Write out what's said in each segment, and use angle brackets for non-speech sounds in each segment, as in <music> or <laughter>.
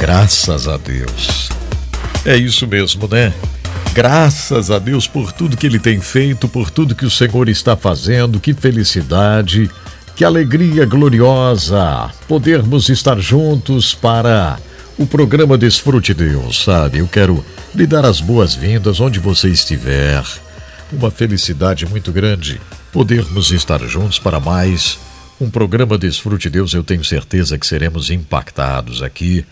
Graças a Deus. É isso mesmo, né? Graças a Deus por tudo que Ele tem feito, por tudo que o Senhor está fazendo, que felicidade, que alegria gloriosa podermos estar juntos para o programa Desfrute Deus, sabe? Eu quero lhe dar as boas-vindas onde você estiver. Uma felicidade muito grande podermos estar juntos para mais um programa Desfrute Deus. Eu tenho certeza que seremos impactados aqui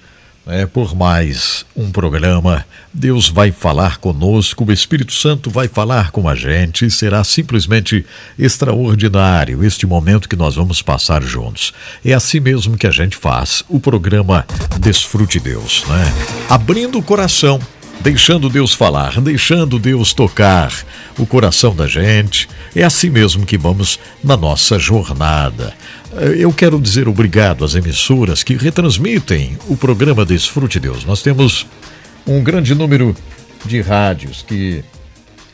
é, por mais um programa, Deus vai falar conosco, o Espírito Santo vai falar com a gente, será simplesmente extraordinário este momento que nós vamos passar juntos. É assim mesmo que a gente faz o programa Desfrute Deus, né? Abrindo o coração deixando Deus falar, deixando Deus tocar o coração da gente. É assim mesmo que vamos na nossa jornada. Eh, eu quero dizer obrigado às emissoras que retransmitem o programa Desfrute Deus. Nós temos um grande número de rádios que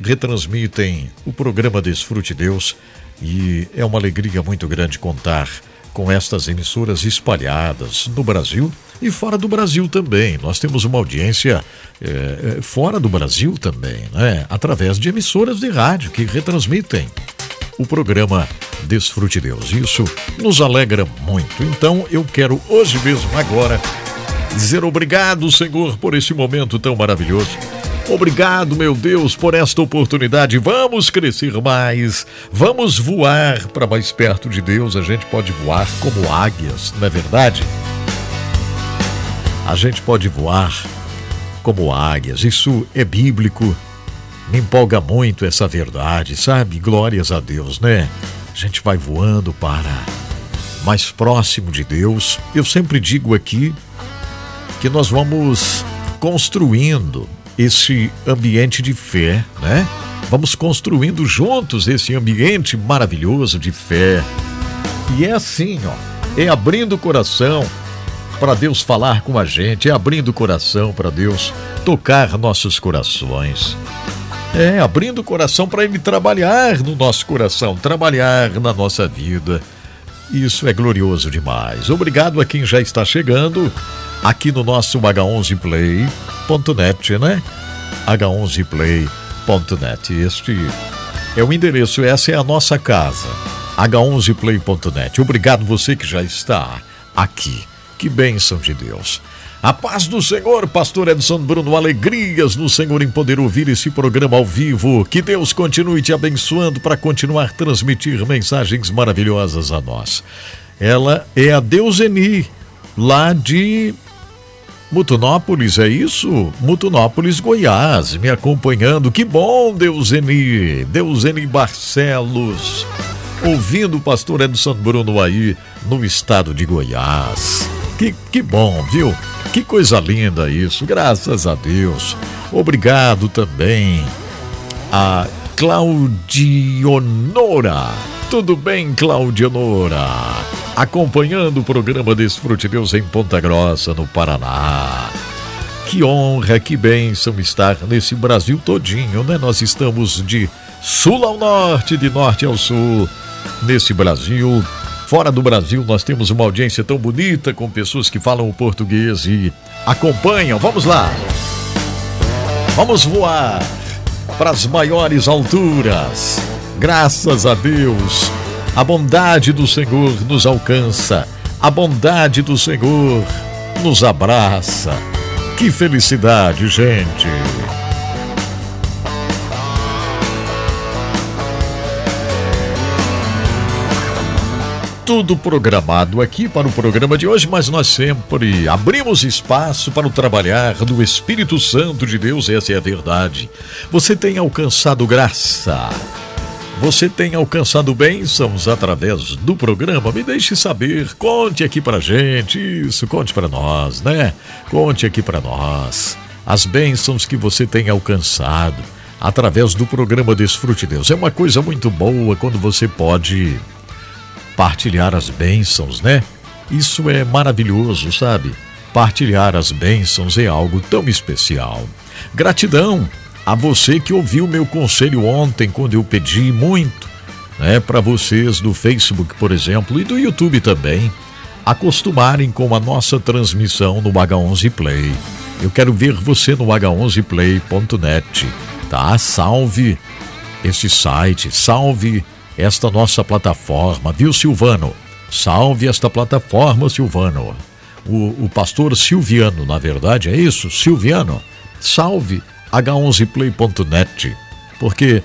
retransmitem o programa Desfrute Deus e é uma alegria muito grande contar com estas emissoras espalhadas no Brasil e fora do Brasil também. Nós temos uma audiência é, fora do Brasil também, né? através de emissoras de rádio que retransmitem o programa Desfrute Deus. Isso nos alegra muito. Então eu quero hoje mesmo, agora, dizer obrigado, Senhor, por esse momento tão maravilhoso. Obrigado, meu Deus, por esta oportunidade. Vamos crescer mais, vamos voar para mais perto de Deus. A gente pode voar como águias, não é verdade? A gente pode voar como águias. Isso é bíblico. Me empolga muito essa verdade, sabe? Glórias a Deus, né? A gente vai voando para mais próximo de Deus. Eu sempre digo aqui que nós vamos construindo esse ambiente de fé, né? Vamos construindo juntos esse ambiente maravilhoso de fé. E é assim, ó, é abrindo o coração para Deus falar com a gente, é abrindo o coração para Deus tocar nossos corações. É, abrindo o coração para Ele trabalhar no nosso coração, trabalhar na nossa vida. Isso é glorioso demais. Obrigado a quem já está chegando aqui no nosso H11play.net, né? H11play.net. Este é o endereço, essa é a nossa casa. H11play.net. Obrigado você que já está aqui. Que bênção de Deus. A paz do Senhor, Pastor Edson Bruno, alegrias no Senhor em poder ouvir esse programa ao vivo. Que Deus continue te abençoando para continuar transmitir mensagens maravilhosas a nós. Ela é a Deuseni, lá de Mutunópolis, é isso? Mutunópolis, Goiás, me acompanhando. Que bom, Deuseni, Deuseni Barcelos, ouvindo o pastor Edson Bruno aí no estado de Goiás. Que, que bom, viu? Que coisa linda isso, graças a Deus. Obrigado também a Claudionora. Tudo bem, Claudionora? acompanhando o programa Desfrute Deus em Ponta Grossa, no Paraná. Que honra, que bênção estar nesse Brasil todinho, né? Nós estamos de sul ao norte, de norte ao sul, nesse Brasil. Fora do Brasil, nós temos uma audiência tão bonita com pessoas que falam o português e acompanham. Vamos lá! Vamos voar para as maiores alturas. Graças a Deus a bondade do Senhor nos alcança, a bondade do Senhor nos abraça. Que felicidade, gente! Tudo programado aqui para o programa de hoje, mas nós sempre abrimos espaço para o trabalhar do Espírito Santo de Deus, essa é a verdade. Você tem alcançado graça você tem alcançado bênçãos através do programa? Me deixe saber, conte aqui pra gente, isso, conte pra nós, né? Conte aqui pra nós as bênçãos que você tem alcançado através do programa Desfrute Deus. É uma coisa muito boa quando você pode partilhar as bênçãos, né? Isso é maravilhoso, sabe? Partilhar as bênçãos é algo tão especial. Gratidão a você que ouviu meu conselho ontem quando eu pedi muito, né, para vocês do Facebook, por exemplo, e do YouTube também, acostumarem com a nossa transmissão no H11 Play. Eu quero ver você no h11play.net, tá? Salve esse site, salve esta nossa plataforma, viu, Silvano? Salve esta plataforma, Silvano. O, o pastor Silviano, na verdade, é isso? Silviano? Salve h11play.net, porque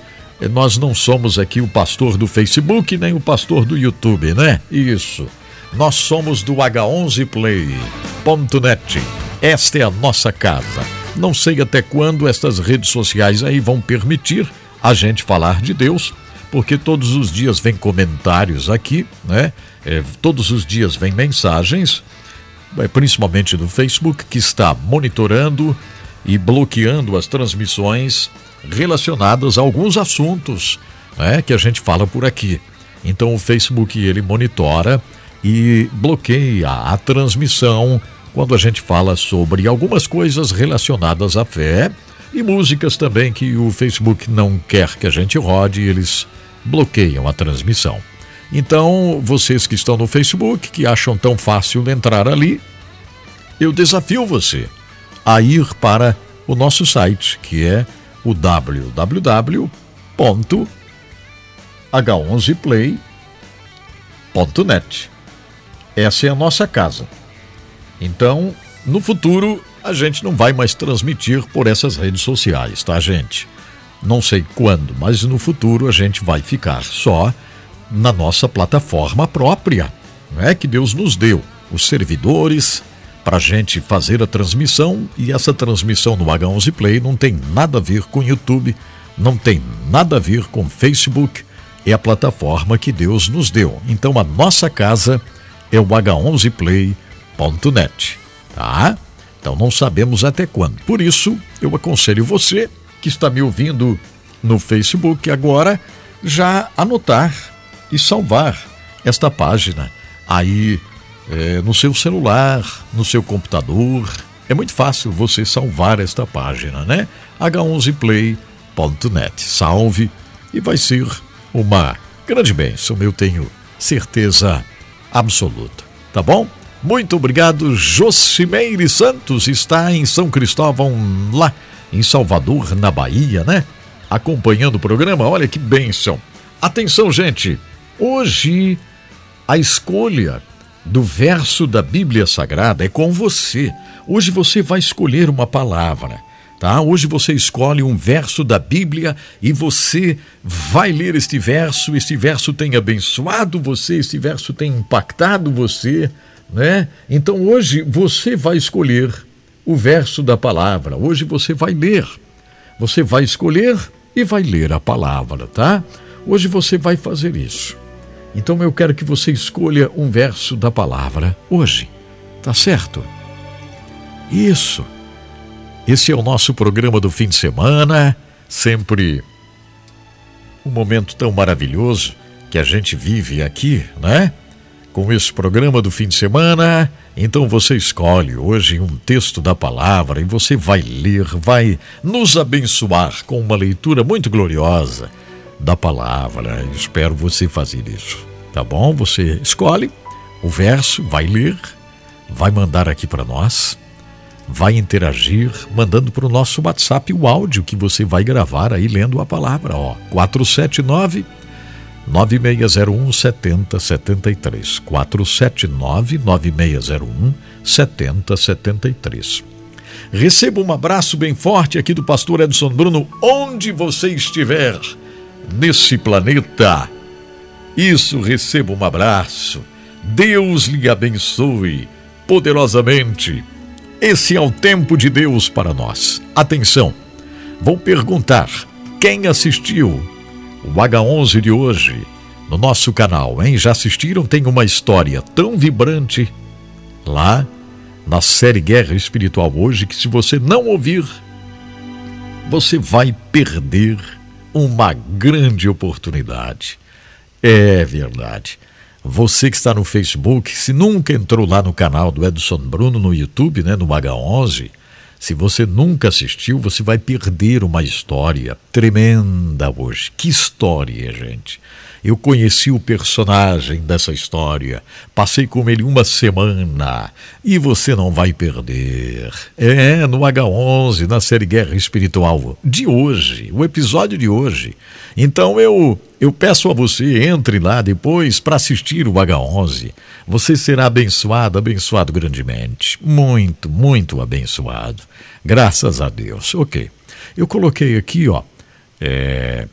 nós não somos aqui o pastor do Facebook nem o pastor do YouTube, né? Isso. Nós somos do h11play.net. Esta é a nossa casa. Não sei até quando estas redes sociais aí vão permitir a gente falar de Deus, porque todos os dias vem comentários aqui, né? É, todos os dias vem mensagens, é, principalmente do Facebook, que está monitorando e bloqueando as transmissões relacionadas a alguns assuntos né, que a gente fala por aqui. Então o Facebook ele monitora e bloqueia a transmissão quando a gente fala sobre algumas coisas relacionadas à fé e músicas também que o Facebook não quer que a gente rode, eles bloqueiam a transmissão. Então, vocês que estão no Facebook, que acham tão fácil entrar ali, eu desafio você a ir para o nosso site, que é o www.h11play.net. Essa é a nossa casa. Então, no futuro, a gente não vai mais transmitir por essas redes sociais, tá, gente? Não sei quando, mas no futuro a gente vai ficar só na nossa plataforma própria, não é que Deus nos deu, os servidores, para a gente fazer a transmissão e essa transmissão no H11 Play não tem nada a ver com YouTube, não tem nada a ver com Facebook, é a plataforma que Deus nos deu. Então a nossa casa é o h11play.net, tá? Então não sabemos até quando. Por isso, eu aconselho você que está me ouvindo no Facebook agora já anotar e salvar esta página aí é, no seu celular, no seu computador. É muito fácil você salvar esta página, né? h11play.net. Salve e vai ser uma grande bênção, eu tenho certeza absoluta. Tá bom? Muito obrigado, Josimeire Santos está em São Cristóvão, lá em Salvador, na Bahia, né? Acompanhando o programa, olha que bênção. Atenção, gente, hoje a escolha do verso da Bíblia Sagrada é com você. Hoje você vai escolher uma palavra, tá? Hoje você escolhe um verso da Bíblia e você vai ler este verso. Este verso tem abençoado você, este verso tem impactado você, né? Então hoje você vai escolher o verso da palavra. Hoje você vai ler. Você vai escolher e vai ler a palavra, tá? Hoje você vai fazer isso. Então eu quero que você escolha um verso da palavra hoje. Tá certo? Isso. Esse é o nosso programa do fim de semana, sempre um momento tão maravilhoso que a gente vive aqui, né? Com esse programa do fim de semana, então você escolhe hoje um texto da palavra e você vai ler, vai nos abençoar com uma leitura muito gloriosa da palavra. espero você fazer isso. Tá bom? Você escolhe o verso, vai ler, vai mandar aqui para nós, vai interagir, mandando para o nosso WhatsApp o áudio que você vai gravar aí lendo a palavra, ó. 479 9601 7073. 479 9601 7073. Receba um abraço bem forte aqui do pastor Edson Bruno, onde você estiver nesse planeta. Isso, receba um abraço. Deus lhe abençoe poderosamente. Esse é o tempo de Deus para nós. Atenção, vou perguntar: quem assistiu o H11 de hoje, no nosso canal, hein? Já assistiram? Tem uma história tão vibrante lá na série Guerra Espiritual hoje que se você não ouvir, você vai perder uma grande oportunidade. É verdade. Você que está no Facebook, se nunca entrou lá no canal do Edson Bruno no YouTube, né, no H11, se você nunca assistiu, você vai perder uma história tremenda hoje. Que história, gente! Eu conheci o personagem dessa história, passei com ele uma semana e você não vai perder. É, no H11, na série Guerra Espiritual de hoje, o episódio de hoje. Então eu eu peço a você, entre lá depois para assistir o H11. Você será abençoado, abençoado grandemente. Muito, muito abençoado. Graças a Deus. Ok. Eu coloquei aqui, ó. É,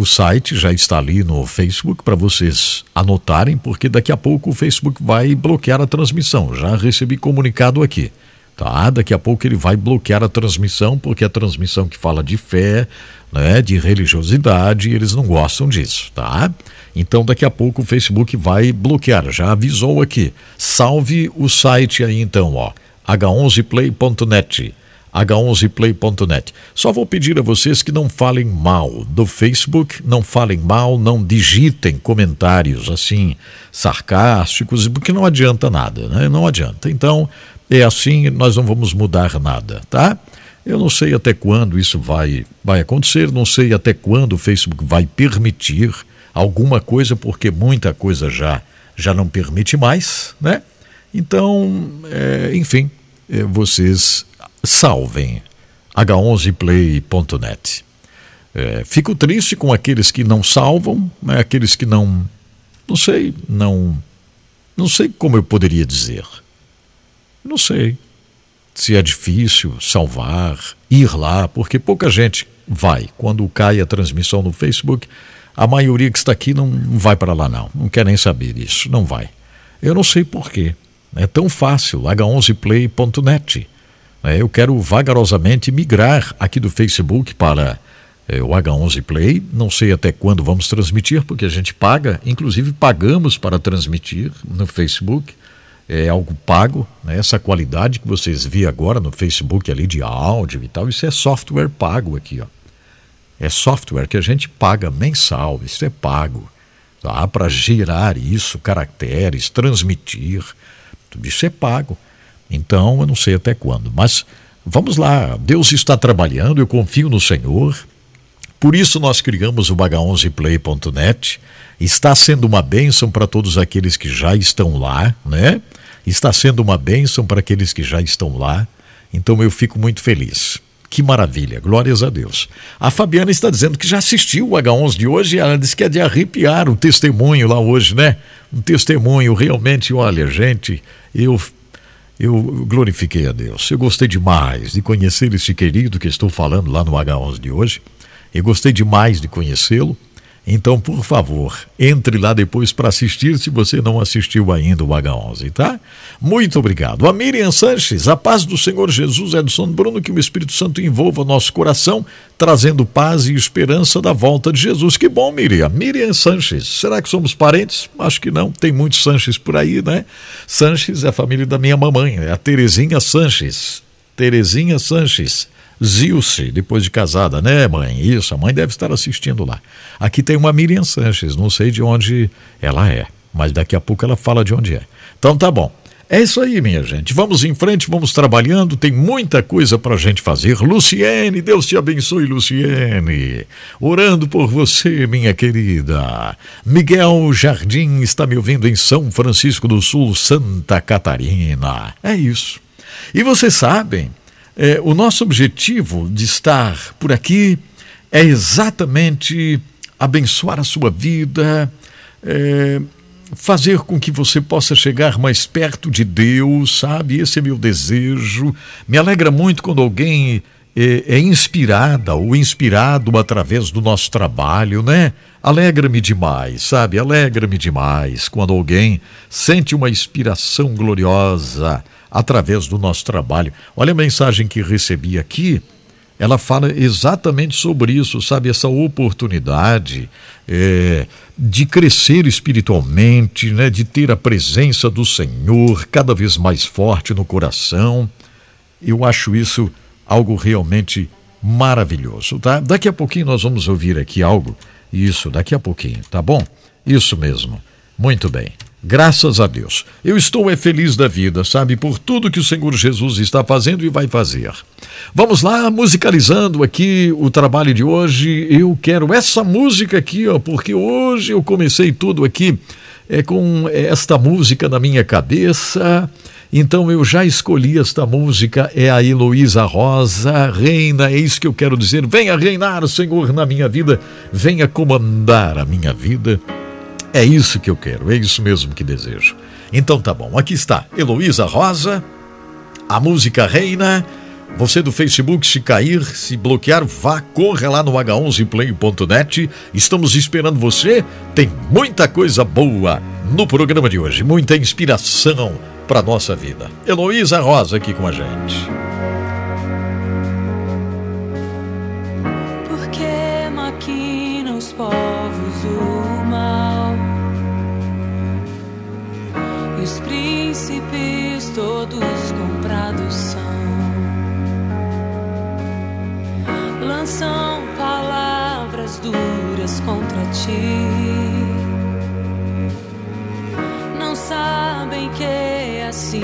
o site já está ali no Facebook para vocês anotarem, porque daqui a pouco o Facebook vai bloquear a transmissão. Já recebi comunicado aqui. Tá? Daqui a pouco ele vai bloquear a transmissão, porque a transmissão que fala de fé, né, de religiosidade, eles não gostam disso, tá? Então daqui a pouco o Facebook vai bloquear, já avisou aqui. Salve o site aí então, ó, h11play.net h11play.net. Só vou pedir a vocês que não falem mal do Facebook, não falem mal, não digitem comentários assim sarcásticos, porque não adianta nada, né? Não adianta. Então, é assim, nós não vamos mudar nada, tá? Eu não sei até quando isso vai, vai acontecer, não sei até quando o Facebook vai permitir alguma coisa, porque muita coisa já, já não permite mais, né? Então, é, enfim, é, vocês salvem h11play.net. É, fico triste com aqueles que não salvam, né, aqueles que não, não sei, não, não sei como eu poderia dizer. Não sei se é difícil salvar, ir lá, porque pouca gente vai. Quando cai a transmissão no Facebook, a maioria que está aqui não vai para lá, não. Não quer nem saber disso, não vai. Eu não sei porquê. É tão fácil, h11play.net. É, eu quero vagarosamente migrar aqui do Facebook para é, o H11 Play. Não sei até quando vamos transmitir, porque a gente paga, inclusive pagamos para transmitir no Facebook é algo pago, né? essa qualidade que vocês vê agora no Facebook ali de áudio e tal, isso é software pago aqui, ó. É software que a gente paga mensal, isso é pago, tá? Para gerar isso, caracteres, transmitir, tudo isso é pago. Então, eu não sei até quando, mas vamos lá, Deus está trabalhando, eu confio no Senhor. Por isso nós criamos o Baga11play.net. Está sendo uma bênção para todos aqueles que já estão lá, né? está sendo uma bênção para aqueles que já estão lá. Então eu fico muito feliz. Que maravilha, glórias a Deus. A Fabiana está dizendo que já assistiu o H11 de hoje e ela disse que é de arrepiar o testemunho lá hoje, né? Um testemunho realmente, olha, gente, eu eu glorifiquei a Deus. Eu gostei demais de conhecer esse querido que estou falando lá no H11 de hoje. Eu gostei demais de conhecê-lo. Então, por favor, entre lá depois para assistir se você não assistiu ainda o H11, tá? Muito obrigado. A Miriam Sanches, a paz do Senhor Jesus, Edson Bruno, que o Espírito Santo envolva nosso coração, trazendo paz e esperança da volta de Jesus. Que bom, Miriam. Miriam Sanches, será que somos parentes? Acho que não, tem muitos Sanches por aí, né? Sanches é a família da minha mamãe, é a Terezinha Sanches. Terezinha Sanches. Zilce, depois de casada, né, mãe? Isso, a mãe deve estar assistindo lá. Aqui tem uma Miriam Sanches, não sei de onde ela é, mas daqui a pouco ela fala de onde é. Então tá bom. É isso aí, minha gente. Vamos em frente, vamos trabalhando. Tem muita coisa para a gente fazer. Luciene, Deus te abençoe, Luciene. Orando por você, minha querida. Miguel Jardim está me ouvindo em São Francisco do Sul, Santa Catarina. É isso. E vocês sabem é, o nosso objetivo de estar por aqui é exatamente abençoar a sua vida, é, fazer com que você possa chegar mais perto de Deus, sabe? Esse é meu desejo. Me alegra muito quando alguém é, é inspirada ou inspirado através do nosso trabalho, né? Alegra-me demais, sabe? Alegra-me demais quando alguém sente uma inspiração gloriosa através do nosso trabalho. Olha a mensagem que recebi aqui ela fala exatamente sobre isso, sabe? Essa oportunidade é, de crescer espiritualmente, né? de ter a presença do Senhor cada vez mais forte no coração. Eu acho isso algo realmente maravilhoso, tá? Daqui a pouquinho nós vamos ouvir aqui algo. Isso, daqui a pouquinho, tá bom? Isso mesmo. Muito bem. Graças a Deus. Eu estou é feliz da vida, sabe, por tudo que o Senhor Jesus está fazendo e vai fazer. Vamos lá, musicalizando aqui o trabalho de hoje. Eu quero essa música aqui, ó, porque hoje eu comecei tudo aqui é com esta música na minha cabeça. Então eu já escolhi esta música, é a Heloísa Rosa, reina, é isso que eu quero dizer. Venha reinar, Senhor, na minha vida, venha comandar a minha vida. É isso que eu quero, é isso mesmo que desejo. Então tá bom, aqui está Heloísa Rosa, a música Reina. Você do Facebook, se cair, se bloquear, vá, corra lá no h11play.net. Estamos esperando você. Tem muita coisa boa no programa de hoje, muita inspiração para nossa vida. Heloísa Rosa aqui com a gente. Lançam palavras duras contra ti. Não sabem que assim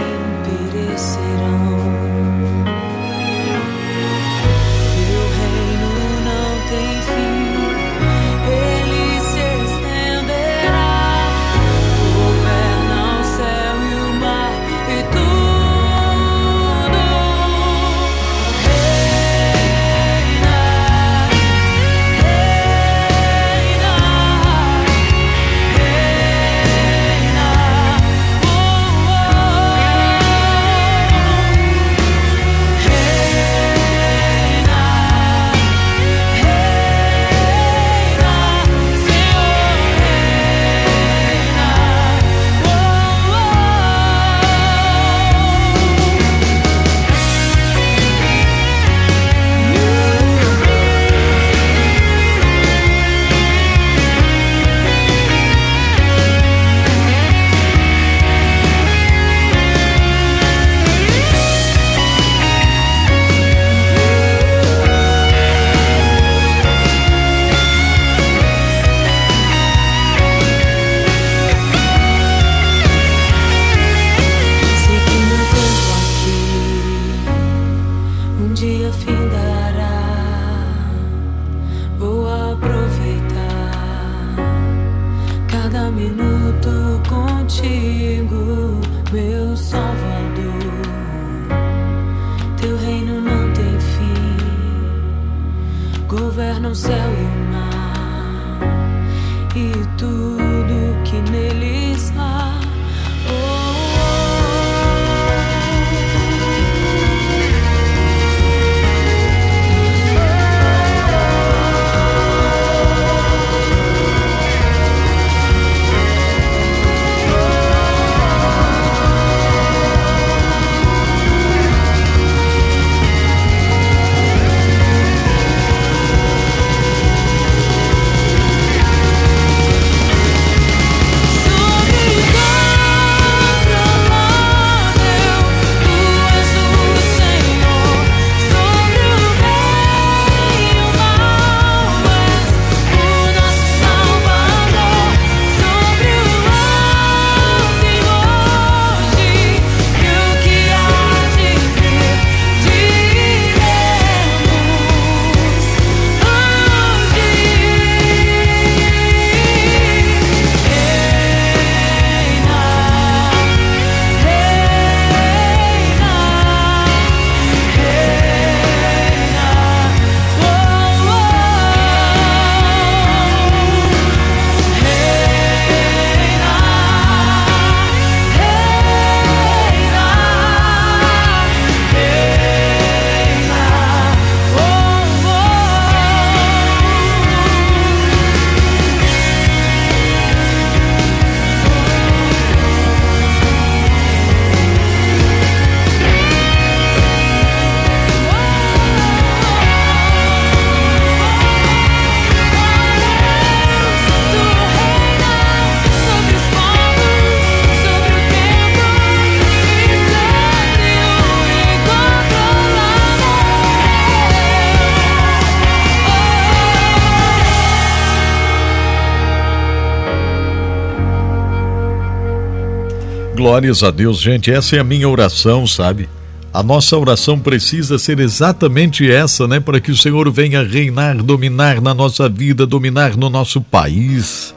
Glórias a Deus, gente. Essa é a minha oração, sabe? A nossa oração precisa ser exatamente essa, né? Para que o Senhor venha reinar, dominar na nossa vida, dominar no nosso país,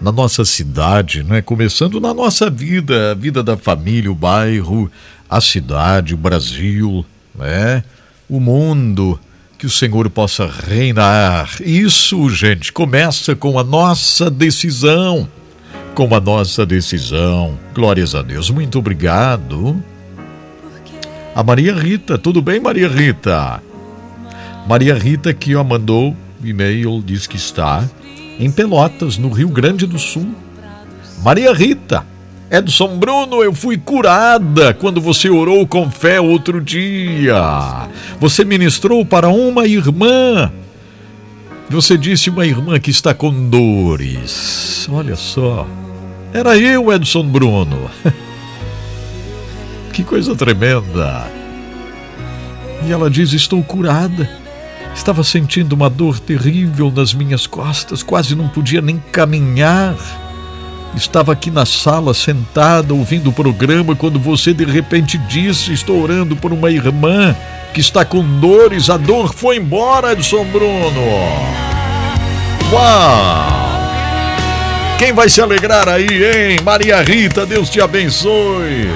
na nossa cidade, né? Começando na nossa vida, a vida da família, o bairro, a cidade, o Brasil, né? O mundo. Que o Senhor possa reinar. Isso, gente, começa com a nossa decisão. Com a nossa decisão. Glórias a Deus. Muito obrigado. A Maria Rita, tudo bem, Maria Rita? Maria Rita que ó, mandou e-mail, diz que está em Pelotas, no Rio Grande do Sul. Maria Rita, Edson Bruno, eu fui curada quando você orou com fé outro dia. Você ministrou para uma irmã. Você disse uma irmã que está com dores. Olha só. Era eu, Edson Bruno. <laughs> Que coisa tremenda! E ela diz: Estou curada. Estava sentindo uma dor terrível nas minhas costas, quase não podia nem caminhar. Estava aqui na sala sentada ouvindo o programa quando você de repente disse: Estou orando por uma irmã que está com dores. A dor foi embora, Edson Bruno. Uau! Quem vai se alegrar aí, hein? Maria Rita, Deus te abençoe.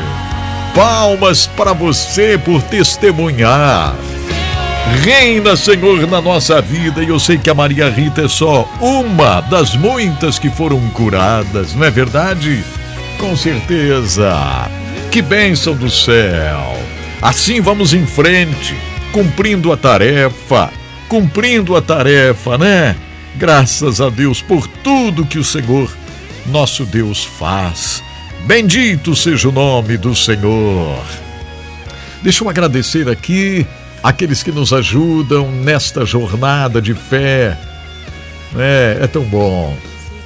Palmas para você por testemunhar. Reina, Senhor, na nossa vida, e eu sei que a Maria Rita é só uma das muitas que foram curadas, não é verdade? Com certeza. Que bênção do céu. Assim vamos em frente, cumprindo a tarefa, cumprindo a tarefa, né? Graças a Deus por tudo que o Senhor, nosso Deus, faz Bendito seja o nome do Senhor. Deixa eu agradecer aqui aqueles que nos ajudam nesta jornada de fé. É, é tão bom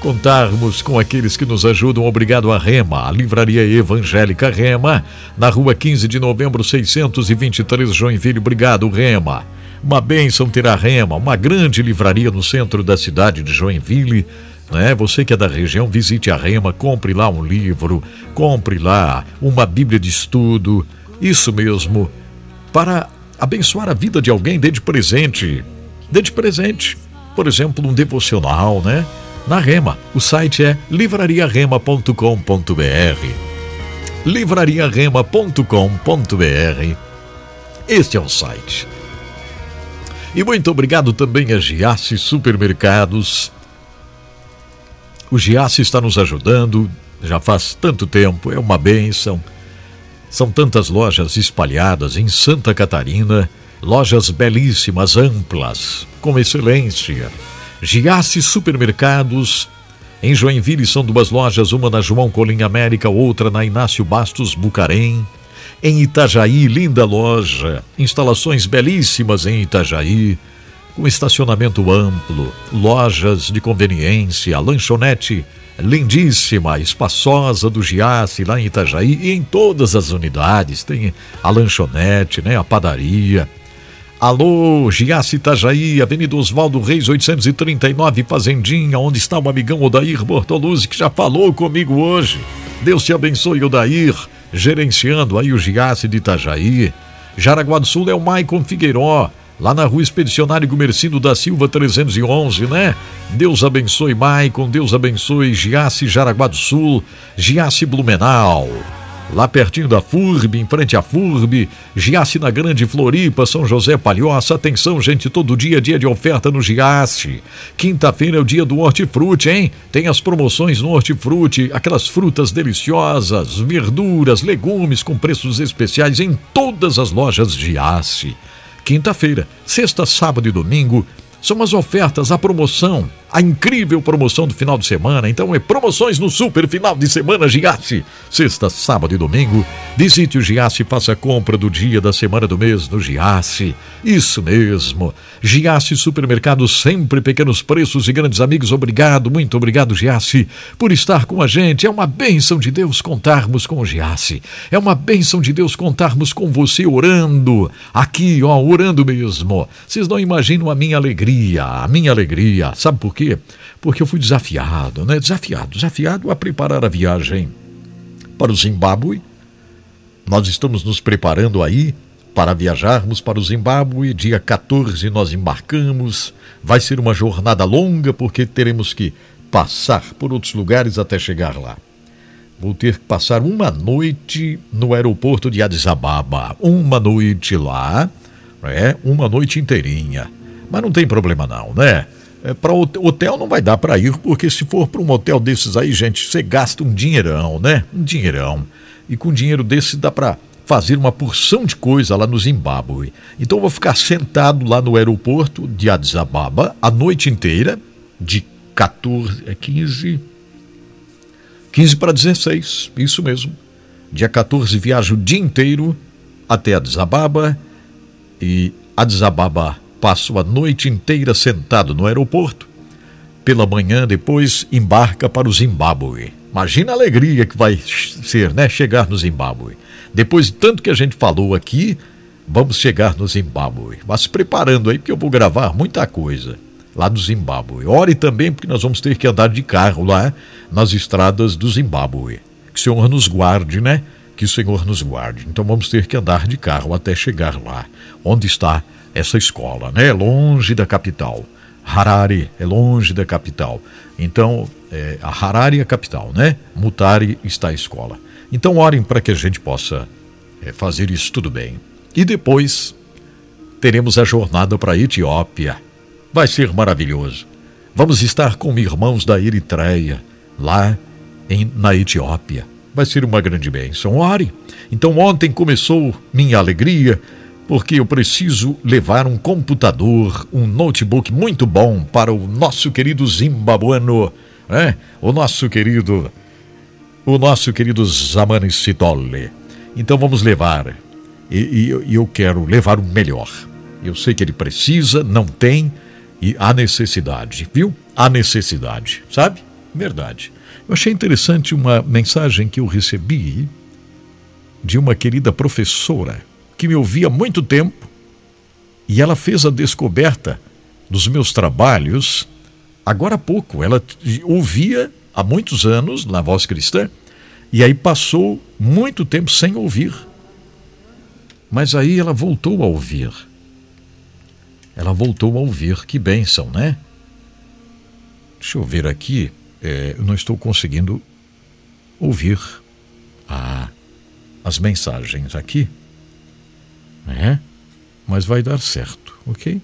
contarmos com aqueles que nos ajudam. Obrigado a Rema, a Livraria Evangélica Rema, na rua 15 de novembro, 623, Joinville. Obrigado, Rema. Uma bênção ter a Rema, uma grande livraria no centro da cidade de Joinville né? Você que é da região, visite a Rema, compre lá um livro, compre lá uma Bíblia de estudo, isso mesmo, para abençoar a vida de alguém, dê de presente. Dê de presente, por exemplo, um devocional, né? Na Rema. O site é livrariarema.com.br. livrariarema.com.br. Este é o site. E muito obrigado também a Giasse Supermercados o Giasse está nos ajudando já faz tanto tempo, é uma bênção. São tantas lojas espalhadas em Santa Catarina, lojas belíssimas, amplas, com excelência. Giasse Supermercados. Em Joinville são duas lojas, uma na João Colim América, outra na Inácio Bastos Bucarém. Em Itajaí, linda loja, instalações belíssimas em Itajaí com estacionamento amplo, lojas de conveniência, lanchonete lindíssima, espaçosa do Giasse lá em Itajaí e em todas as unidades tem a lanchonete, né, a padaria. Alô, Giasse Itajaí, Avenida Oswaldo Reis 839, Fazendinha, onde está o amigão Odair Bortoluzzi que já falou comigo hoje. Deus te abençoe, Odair, gerenciando aí o Giasse de Itajaí. Jaraguá do Sul é o Maicon Figueiró, lá na rua Expedicionário Gumercindo da Silva 311, né? Deus abençoe Maicon, Deus abençoe Giasse Jaraguá do Sul, Giasse Blumenau. Lá pertinho da FURB, em frente à FURB, Giasse na Grande Floripa, São José Palhoça. Atenção, gente, todo dia dia de oferta no Giasse. Quinta-feira é o dia do hortifruti, hein? Tem as promoções no hortifruti, aquelas frutas deliciosas, verduras, legumes com preços especiais em todas as lojas Giasse quinta-feira, sexta, sábado e domingo. São as ofertas, a promoção a incrível promoção do final de semana. Então é promoções no super final de semana Giasse. Sexta, sábado e domingo. Visite o Giasse e faça a compra do dia, da semana, do mês no Giasse. Isso mesmo. Giasse Supermercado, sempre pequenos preços e grandes amigos. Obrigado, muito obrigado, Giasse, por estar com a gente. É uma bênção de Deus contarmos com o Giasse. É uma bênção de Deus contarmos com você orando. Aqui, ó, orando mesmo. Vocês não imaginam a minha alegria, a minha alegria. Sabe por quê? Porque eu fui desafiado, né? Desafiado, desafiado a preparar a viagem para o Zimbábue. Nós estamos nos preparando aí para viajarmos para o Zimbábue. Dia 14 nós embarcamos. Vai ser uma jornada longa porque teremos que passar por outros lugares até chegar lá. Vou ter que passar uma noite no aeroporto de Addis Ababa. Uma noite lá, é, uma noite inteirinha. Mas não tem problema não, né? É, para hotel não vai dar para ir, porque se for para um hotel desses aí, gente, você gasta um dinheirão, né? Um dinheirão. E com dinheiro desse dá para fazer uma porção de coisa lá no Zimbábue. Então eu vou ficar sentado lá no aeroporto de Addis Ababa a noite inteira, de 14, é 15, 15 para 16, isso mesmo. Dia 14 viajo o dia inteiro até Addis Ababa e Addis Ababa passo a noite inteira sentado no aeroporto. Pela manhã depois embarca para o Zimbábue. Imagina a alegria que vai ser, né? Chegar no Zimbábue. Depois de tanto que a gente falou aqui, vamos chegar no Zimbábue. Mas preparando aí, porque eu vou gravar muita coisa lá do Zimbábue. Ore também, porque nós vamos ter que andar de carro lá nas estradas do Zimbábue. Que o Senhor nos guarde, né? Que o Senhor nos guarde. Então vamos ter que andar de carro até chegar lá, onde está essa escola, né? Longe da capital. Harare é longe da capital. Então, é, a Harare é a capital, né? Mutare está a escola. Então, orem para que a gente possa é, fazer isso tudo bem. E depois teremos a jornada para a Etiópia. Vai ser maravilhoso. Vamos estar com irmãos da Eritreia, lá em, na Etiópia. Vai ser uma grande bênção. Ore. Então, ontem começou minha alegria porque eu preciso levar um computador, um notebook muito bom para o nosso querido zimbabuano, né? o nosso querido, o nosso querido Zamani Sitole. Então vamos levar, e, e eu quero levar o melhor. Eu sei que ele precisa, não tem, e há necessidade, viu? Há necessidade, sabe? Verdade. Eu achei interessante uma mensagem que eu recebi de uma querida professora que me ouvia há muito tempo e ela fez a descoberta dos meus trabalhos agora há pouco. Ela ouvia há muitos anos na voz cristã e aí passou muito tempo sem ouvir. Mas aí ela voltou a ouvir. Ela voltou a ouvir. Que bênção, né? Deixa eu ver aqui. É, eu não estou conseguindo ouvir ah, as mensagens aqui né? Mas vai dar certo, ok?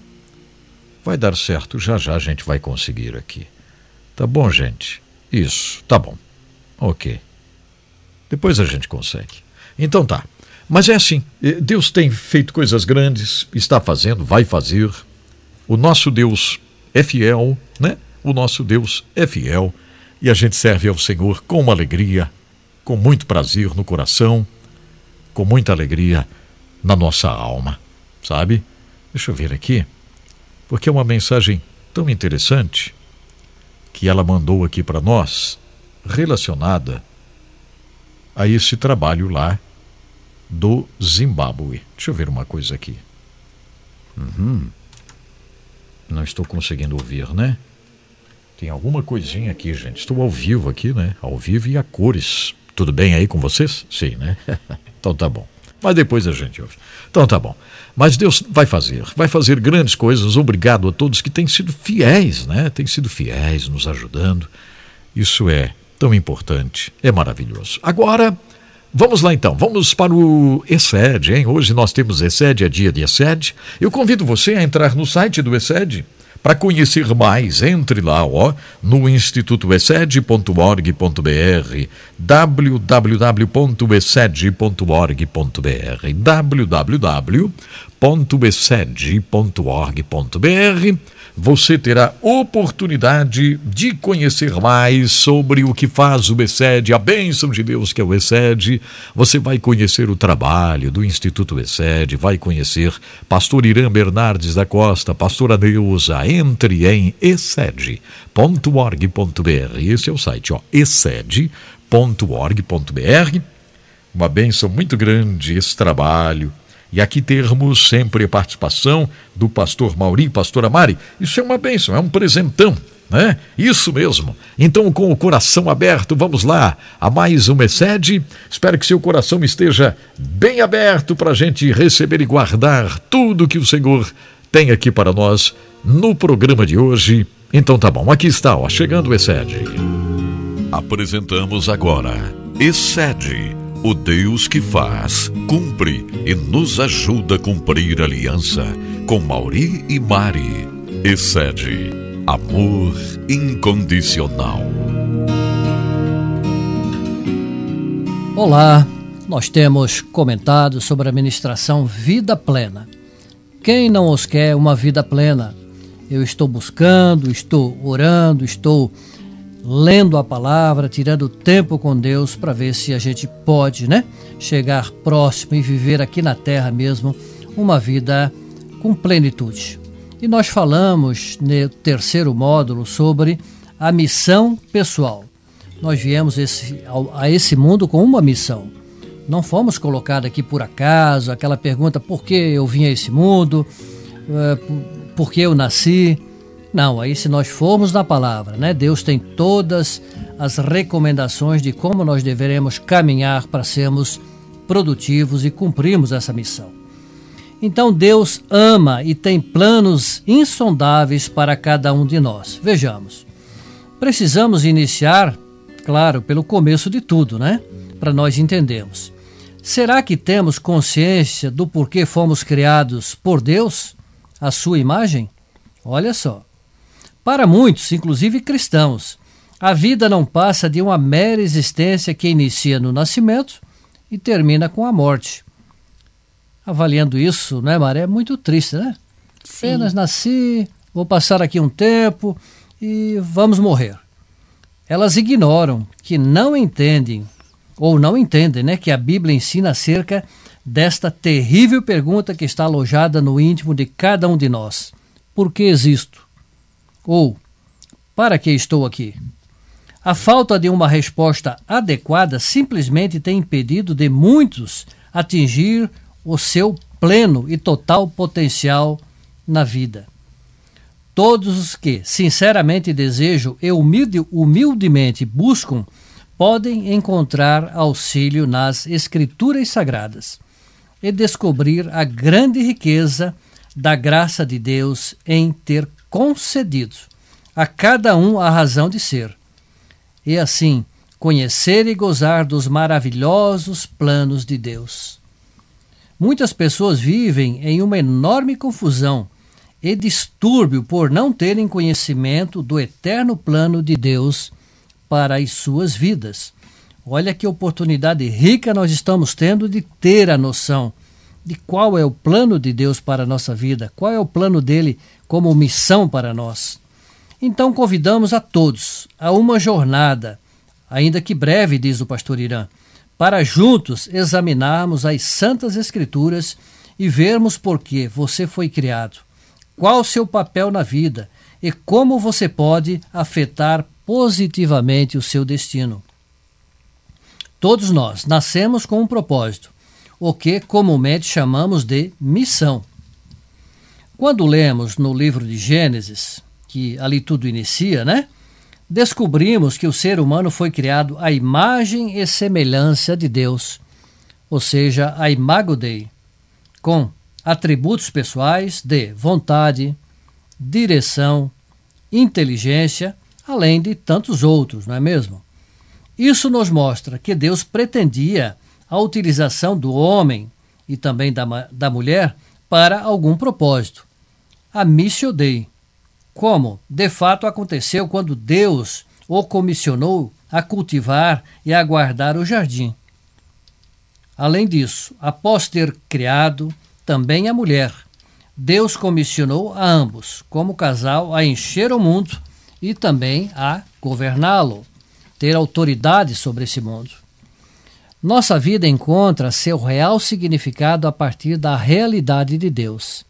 Vai dar certo, já já a gente vai conseguir aqui. Tá bom, gente? Isso, tá bom. Ok. Depois a gente consegue. Então tá. Mas é assim, eh, Deus tem feito coisas grandes, está fazendo, vai fazer. O nosso Deus é fiel, né? O nosso Deus é fiel e a gente serve ao Senhor com alegria, com muito prazer no coração, com muita alegria na nossa alma, sabe? Deixa eu ver aqui, porque é uma mensagem tão interessante que ela mandou aqui para nós, relacionada a esse trabalho lá do Zimbábue. Deixa eu ver uma coisa aqui. Uhum. Não estou conseguindo ouvir, né? Tem alguma coisinha aqui, gente. Estou ao vivo aqui, né? Ao vivo e a cores. Tudo bem aí com vocês? Sim, né? <laughs> então tá bom. Mas depois a gente ouve. Então tá bom. Mas Deus vai fazer, vai fazer grandes coisas. Obrigado a todos que têm sido fiéis, né? Têm sido fiéis, nos ajudando. Isso é tão importante, é maravilhoso. Agora, vamos lá então, vamos para o ESED, hein? Hoje nós temos ESED, é dia de ESED. Eu convido você a entrar no site do ESED para conhecer mais, entre lá ó, no institutoesed.org.br, www.esed.org.br, www.esed.org.br você terá oportunidade de conhecer mais sobre o que faz o ESED, a bênção de Deus que é o ESED. Você vai conhecer o trabalho do Instituto ESED, vai conhecer pastor Irã Bernardes da Costa, pastora Neuza. Entre em esed.org.br. Esse é o site, ó, esed.org.br. Uma bênção muito grande esse trabalho e aqui termos sempre a participação do pastor Mauri, pastora Mari. Isso é uma bênção, é um presentão né? Isso mesmo. Então, com o coração aberto, vamos lá a mais uma excede. Espero que seu coração esteja bem aberto para a gente receber e guardar tudo que o Senhor tem aqui para nós no programa de hoje. Então tá bom, aqui está, ó, chegando o excede. Apresentamos agora Excede, o Deus que faz, cumpre e nos ajuda a cumprir a aliança com Mauri e Mari. Excede Amor incondicional. Olá, nós temos comentado sobre a ministração Vida Plena. Quem não os quer uma vida plena? Eu estou buscando, estou orando, estou lendo a palavra, tirando tempo com Deus para ver se a gente pode, né, chegar próximo e viver aqui na terra mesmo uma vida com plenitude. E nós falamos no terceiro módulo sobre a missão pessoal. Nós viemos esse, a esse mundo com uma missão. Não fomos colocados aqui por acaso, aquela pergunta por que eu vim a esse mundo, eh, por que eu nasci. Não, aí se nós formos na palavra, né? Deus tem todas as recomendações de como nós deveremos caminhar para sermos produtivos e cumprirmos essa missão. Então Deus ama e tem planos insondáveis para cada um de nós. Vejamos. Precisamos iniciar, claro, pelo começo de tudo, né? Para nós entendermos. Será que temos consciência do porquê fomos criados por Deus, a sua imagem? Olha só. Para muitos, inclusive cristãos, a vida não passa de uma mera existência que inicia no nascimento e termina com a morte avaliando isso, né, Maré? É muito triste, né? Sim. Apenas nasci, vou passar aqui um tempo e vamos morrer. Elas ignoram que não entendem, ou não entendem, né, que a Bíblia ensina acerca desta terrível pergunta que está alojada no íntimo de cada um de nós: Por que existo? Ou para que estou aqui? A falta de uma resposta adequada simplesmente tem impedido de muitos atingir o seu pleno e total potencial na vida. Todos os que sinceramente desejam e humilde, humildemente buscam podem encontrar auxílio nas Escrituras Sagradas e descobrir a grande riqueza da graça de Deus em ter concedido a cada um a razão de ser, e assim conhecer e gozar dos maravilhosos planos de Deus. Muitas pessoas vivem em uma enorme confusão e distúrbio por não terem conhecimento do eterno plano de Deus para as suas vidas. Olha que oportunidade rica nós estamos tendo de ter a noção de qual é o plano de Deus para a nossa vida, qual é o plano dele como missão para nós. Então convidamos a todos a uma jornada, ainda que breve, diz o pastor Irã, para juntos examinarmos as Santas Escrituras e vermos por que você foi criado, qual o seu papel na vida e como você pode afetar positivamente o seu destino. Todos nós nascemos com um propósito, o que comumente chamamos de missão. Quando lemos no livro de Gênesis, que ali tudo inicia, né? descobrimos que o ser humano foi criado à imagem e semelhança de Deus, ou seja, a imago Dei, com atributos pessoais de vontade, direção, inteligência, além de tantos outros, não é mesmo? Isso nos mostra que Deus pretendia a utilização do homem e também da, da mulher para algum propósito. A missio Dei, como de fato aconteceu quando Deus o comissionou a cultivar e a guardar o jardim. Além disso, após ter criado também a mulher, Deus comissionou a ambos, como casal, a encher o mundo e também a governá-lo, ter autoridade sobre esse mundo. Nossa vida encontra seu real significado a partir da realidade de Deus.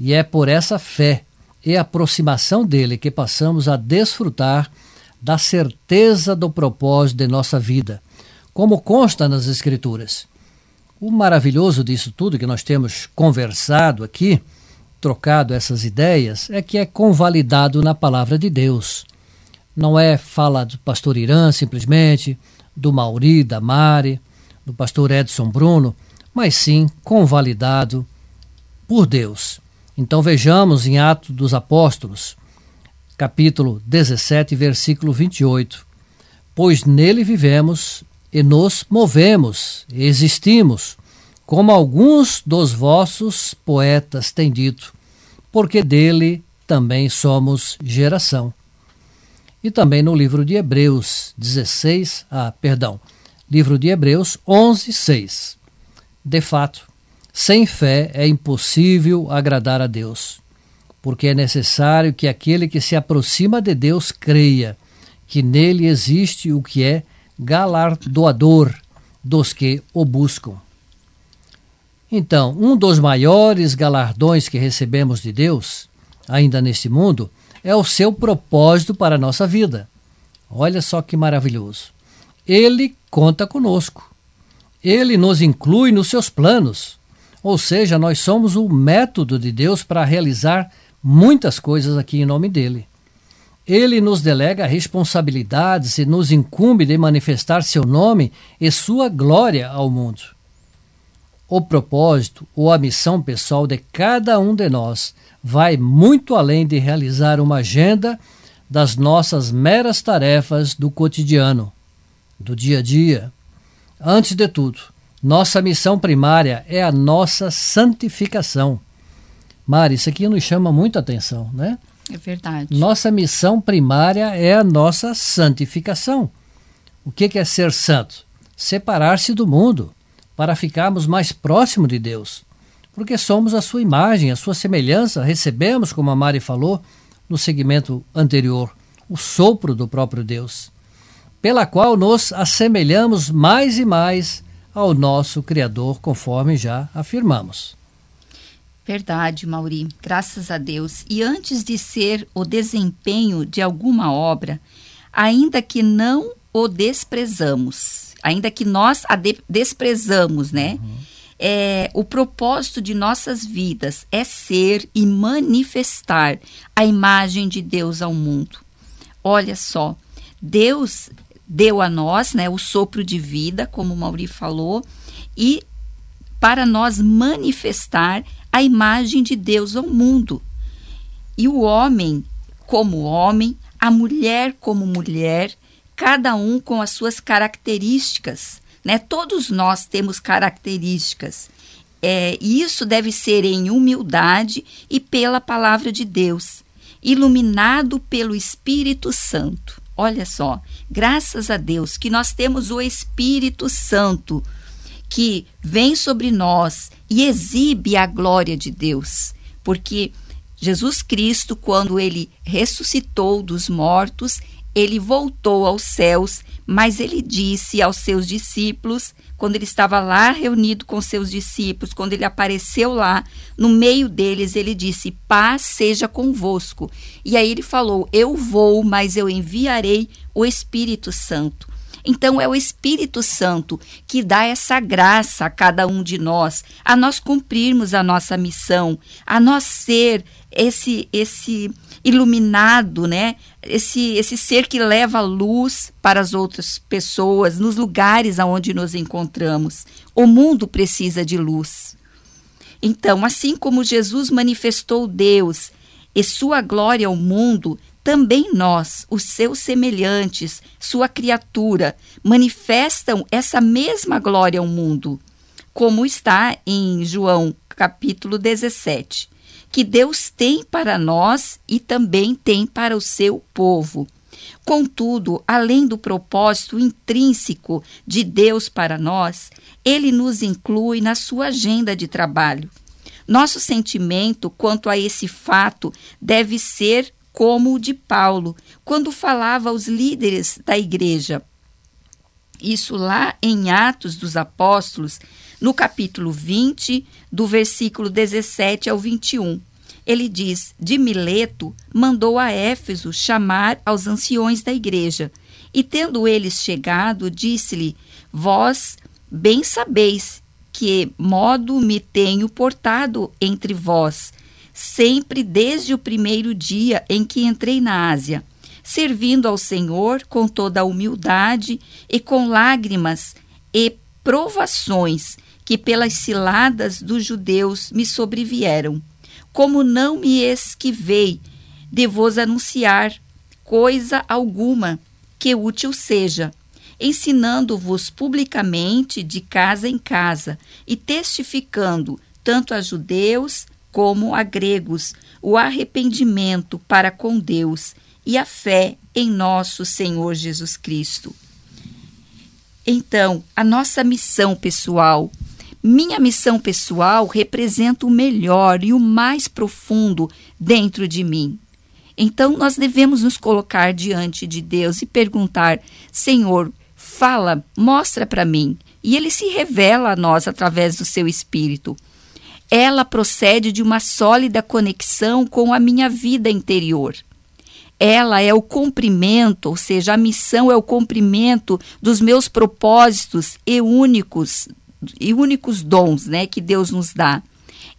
E é por essa fé e aproximação dele que passamos a desfrutar da certeza do propósito de nossa vida, como consta nas Escrituras. O maravilhoso disso tudo que nós temos conversado aqui trocado essas ideias é que é convalidado na palavra de Deus. Não é fala do pastor Irã simplesmente, do Mauri, da Mari, do pastor Edson Bruno, mas sim convalidado por Deus. Então vejamos em Atos dos Apóstolos, capítulo 17, versículo 28. Pois nele vivemos e nos movemos, existimos, como alguns dos vossos poetas têm dito, porque dele também somos geração. E também no livro de Hebreus 16, ah, perdão, livro de Hebreus 11, 6. De fato, sem fé é impossível agradar a Deus, porque é necessário que aquele que se aproxima de Deus creia que nele existe o que é galardoador dos que o buscam. Então, um dos maiores galardões que recebemos de Deus, ainda neste mundo, é o seu propósito para a nossa vida. Olha só que maravilhoso. Ele conta conosco. Ele nos inclui nos seus planos. Ou seja, nós somos o método de Deus para realizar muitas coisas aqui em nome dele. Ele nos delega responsabilidades e nos incumbe de manifestar seu nome e sua glória ao mundo. O propósito ou a missão pessoal de cada um de nós vai muito além de realizar uma agenda das nossas meras tarefas do cotidiano, do dia a dia. Antes de tudo, nossa missão primária é a nossa santificação. Mari, isso aqui nos chama muita atenção, né? É verdade. Nossa missão primária é a nossa santificação. O que é ser santo? Separar-se do mundo, para ficarmos mais próximo de Deus. Porque somos a sua imagem, a sua semelhança, recebemos, como a Mari falou no segmento anterior, o sopro do próprio Deus, pela qual nos assemelhamos mais e mais ao nosso Criador, conforme já afirmamos. Verdade, Mauri, graças a Deus. E antes de ser o desempenho de alguma obra, ainda que não o desprezamos, ainda que nós a de desprezamos, né? Uhum. É, o propósito de nossas vidas é ser e manifestar a imagem de Deus ao mundo. Olha só, Deus deu a nós né, o sopro de vida, como o Mauri falou, e para nós manifestar a imagem de Deus ao mundo. E o homem, como homem, a mulher como mulher, cada um com as suas características. Né? Todos nós temos características. É, isso deve ser em humildade e pela palavra de Deus, iluminado pelo Espírito Santo. Olha só, graças a Deus que nós temos o Espírito Santo que vem sobre nós e exibe a glória de Deus, porque Jesus Cristo, quando ele ressuscitou dos mortos, ele voltou aos céus, mas ele disse aos seus discípulos, quando ele estava lá reunido com seus discípulos, quando ele apareceu lá, no meio deles, ele disse: Paz seja convosco. E aí ele falou: Eu vou, mas eu enviarei o Espírito Santo. Então é o Espírito Santo que dá essa graça a cada um de nós, a nós cumprirmos a nossa missão, a nós ser esse esse iluminado, né? Esse esse ser que leva luz para as outras pessoas nos lugares aonde nos encontramos. O mundo precisa de luz. Então, assim como Jesus manifestou Deus e sua glória ao mundo, também nós, os seus semelhantes, sua criatura, manifestam essa mesma glória ao mundo, como está em João capítulo 17, que Deus tem para nós e também tem para o seu povo. Contudo, além do propósito intrínseco de Deus para nós, ele nos inclui na sua agenda de trabalho. Nosso sentimento quanto a esse fato deve ser como o de Paulo, quando falava aos líderes da igreja. Isso lá em Atos dos Apóstolos, no capítulo 20, do versículo 17 ao 21. Ele diz: De Mileto mandou a Éfeso chamar aos anciões da igreja. E tendo eles chegado, disse-lhe: Vós bem sabeis que modo me tenho portado entre vós, sempre desde o primeiro dia em que entrei na Ásia, servindo ao Senhor com toda a humildade e com lágrimas e provações que pelas ciladas dos judeus me sobrevieram. Como não me esquivei de vos anunciar coisa alguma que útil seja, ensinando-vos publicamente de casa em casa e testificando tanto a judeus como a gregos o arrependimento para com Deus e a fé em nosso Senhor Jesus Cristo. Então, a nossa missão pessoal, minha missão pessoal representa o melhor e o mais profundo dentro de mim. Então, nós devemos nos colocar diante de Deus e perguntar: Senhor, fala, mostra para mim. E ele se revela a nós através do seu espírito. Ela procede de uma sólida conexão com a minha vida interior. Ela é o cumprimento, ou seja, a missão é o cumprimento dos meus propósitos e únicos e únicos dons, né, que Deus nos dá.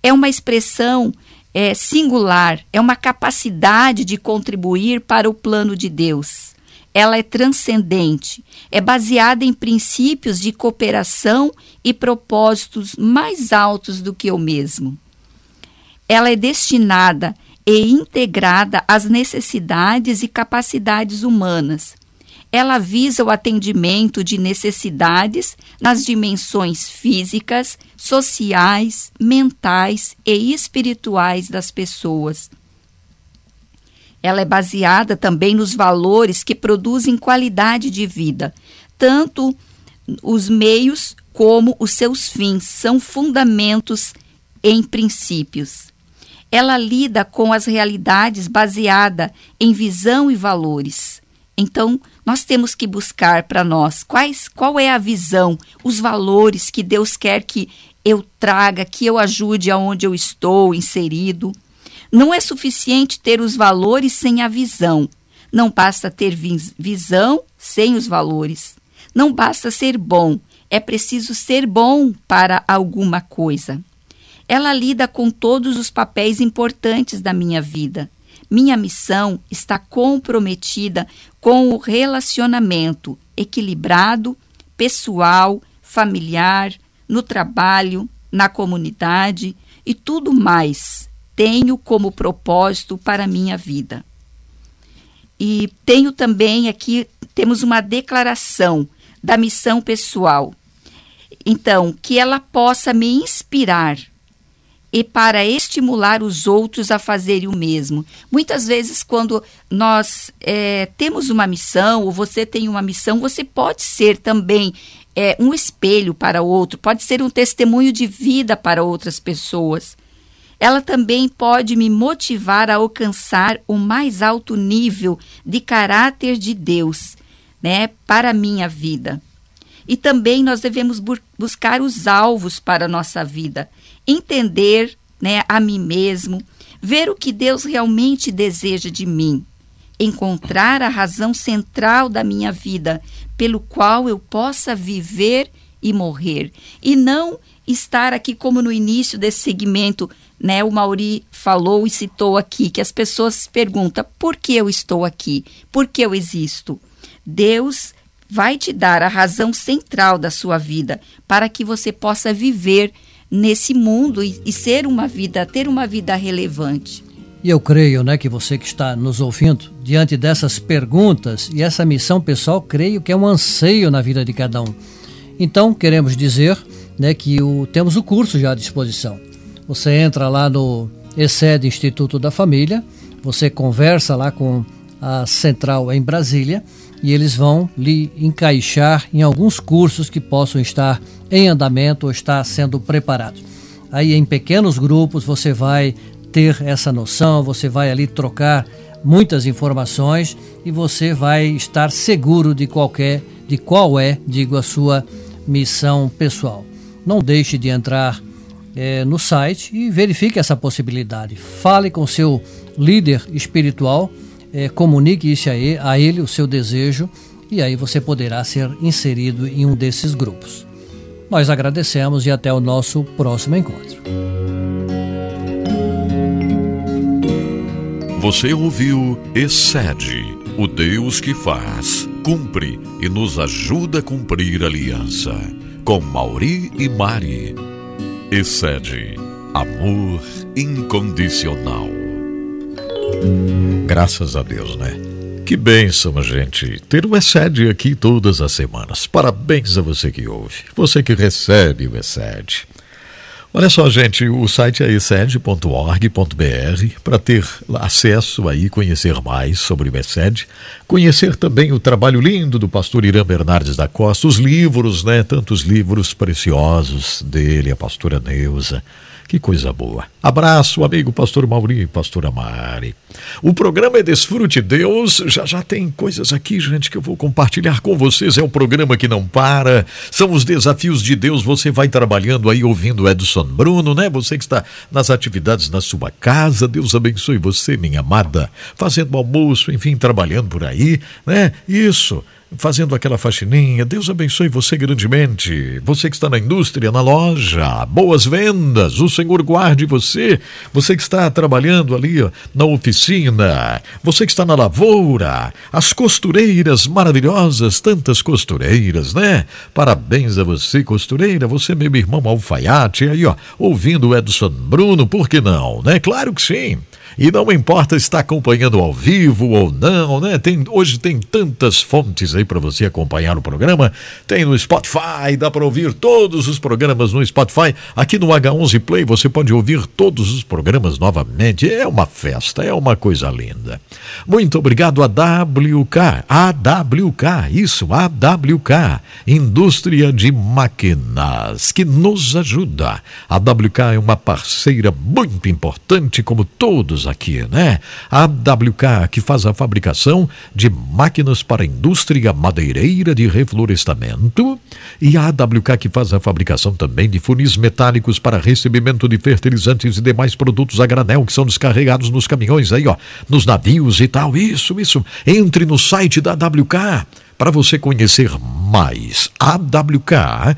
É uma expressão é, singular, é uma capacidade de contribuir para o plano de Deus. Ela é transcendente, é baseada em princípios de cooperação e propósitos mais altos do que eu mesmo. Ela é destinada e integrada às necessidades e capacidades humanas, ela visa o atendimento de necessidades nas dimensões físicas, sociais, mentais e espirituais das pessoas. Ela é baseada também nos valores que produzem qualidade de vida, tanto os meios como os seus fins são fundamentos em princípios. Ela lida com as realidades baseada em visão e valores. Então, nós temos que buscar para nós quais, qual é a visão, os valores que Deus quer que eu traga, que eu ajude aonde eu estou inserido. Não é suficiente ter os valores sem a visão. Não basta ter visão sem os valores. Não basta ser bom, é preciso ser bom para alguma coisa. Ela lida com todos os papéis importantes da minha vida minha missão está comprometida com o relacionamento equilibrado, pessoal, familiar, no trabalho, na comunidade e tudo mais tenho como propósito para a minha vida. E tenho também aqui, temos uma declaração da missão pessoal. Então, que ela possa me inspirar e para estimular os outros a fazerem o mesmo. Muitas vezes, quando nós é, temos uma missão, ou você tem uma missão, você pode ser também é, um espelho para outro, pode ser um testemunho de vida para outras pessoas. Ela também pode me motivar a alcançar o mais alto nível de caráter de Deus, né, para a minha vida. E também nós devemos bu buscar os alvos para a nossa vida entender né, a mim mesmo, ver o que Deus realmente deseja de mim, encontrar a razão central da minha vida, pelo qual eu possa viver e morrer, e não estar aqui como no início desse segmento, né? O Mauri falou e citou aqui que as pessoas se perguntam: por que eu estou aqui? Por que eu existo? Deus vai te dar a razão central da sua vida para que você possa viver nesse mundo e, e ser uma vida, ter uma vida relevante. E eu creio, né, que você que está nos ouvindo, diante dessas perguntas e essa missão pessoal, creio que é um anseio na vida de cada um. Então, queremos dizer, né, que o, temos o curso já à disposição. Você entra lá no ECED Instituto da Família, você conversa lá com a central em Brasília e eles vão lhe encaixar em alguns cursos que possam estar em andamento ou estar sendo preparados. Aí em pequenos grupos você vai ter essa noção, você vai ali trocar muitas informações e você vai estar seguro de qualquer de qual é, digo, a sua missão pessoal. Não deixe de entrar é, no site e verifique essa possibilidade. Fale com seu líder espiritual é, comunique isso a ele, a ele, o seu desejo, e aí você poderá ser inserido em um desses grupos. Nós agradecemos e até o nosso próximo encontro. Você ouviu Excede, o Deus que faz, cumpre e nos ajuda a cumprir a aliança. Com Mauri e Mari. Excede, amor incondicional. Graças a Deus, né? Que bênção, gente, ter o Excede aqui todas as semanas. Parabéns a você que ouve, você que recebe o Excede. Olha só, gente, o site é exced.org.br para ter acesso aí, conhecer mais sobre o ESED, conhecer também o trabalho lindo do pastor Irã Bernardes da Costa, os livros, né? Tantos livros preciosos dele, a pastora Neuza. Que coisa boa. Abraço, amigo pastor Mauri, pastora Mari. O programa é Desfrute Deus. Já já tem coisas aqui, gente, que eu vou compartilhar com vocês. É um programa que não para. São os desafios de Deus. Você vai trabalhando aí ouvindo Edson Bruno, né? Você que está nas atividades na sua casa. Deus abençoe você, minha amada. Fazendo almoço, enfim, trabalhando por aí, né? Isso fazendo aquela faxininha. Deus abençoe você grandemente. Você que está na indústria, na loja, boas vendas. O Senhor guarde você. Você que está trabalhando ali ó, na oficina. Você que está na lavoura. As costureiras maravilhosas, tantas costureiras, né? Parabéns a você, costureira. Você, meu irmão alfaiate, aí, ó, ouvindo o Edson Bruno, por que não, né? Claro que sim. E não importa estar acompanhando ao vivo ou não, né? Tem, hoje tem tantas fontes aí para você acompanhar o programa. Tem no Spotify, dá para ouvir todos os programas no Spotify. Aqui no H11 Play você pode ouvir todos os programas novamente. É uma festa, é uma coisa linda. Muito obrigado a WK, AWK, isso, AWK, Indústria de Máquinas, que nos ajuda. A AWK é uma parceira muito importante, como todos aqui, né? A WK, que faz a fabricação de máquinas para a indústria madeireira de reflorestamento, e a AWK, que faz a fabricação também de funis metálicos para recebimento de fertilizantes e demais produtos a granel que são descarregados nos caminhões aí, ó, nos navios e tal. Isso, isso. Entre no site da AWK para você conhecer mais awk.ind.br.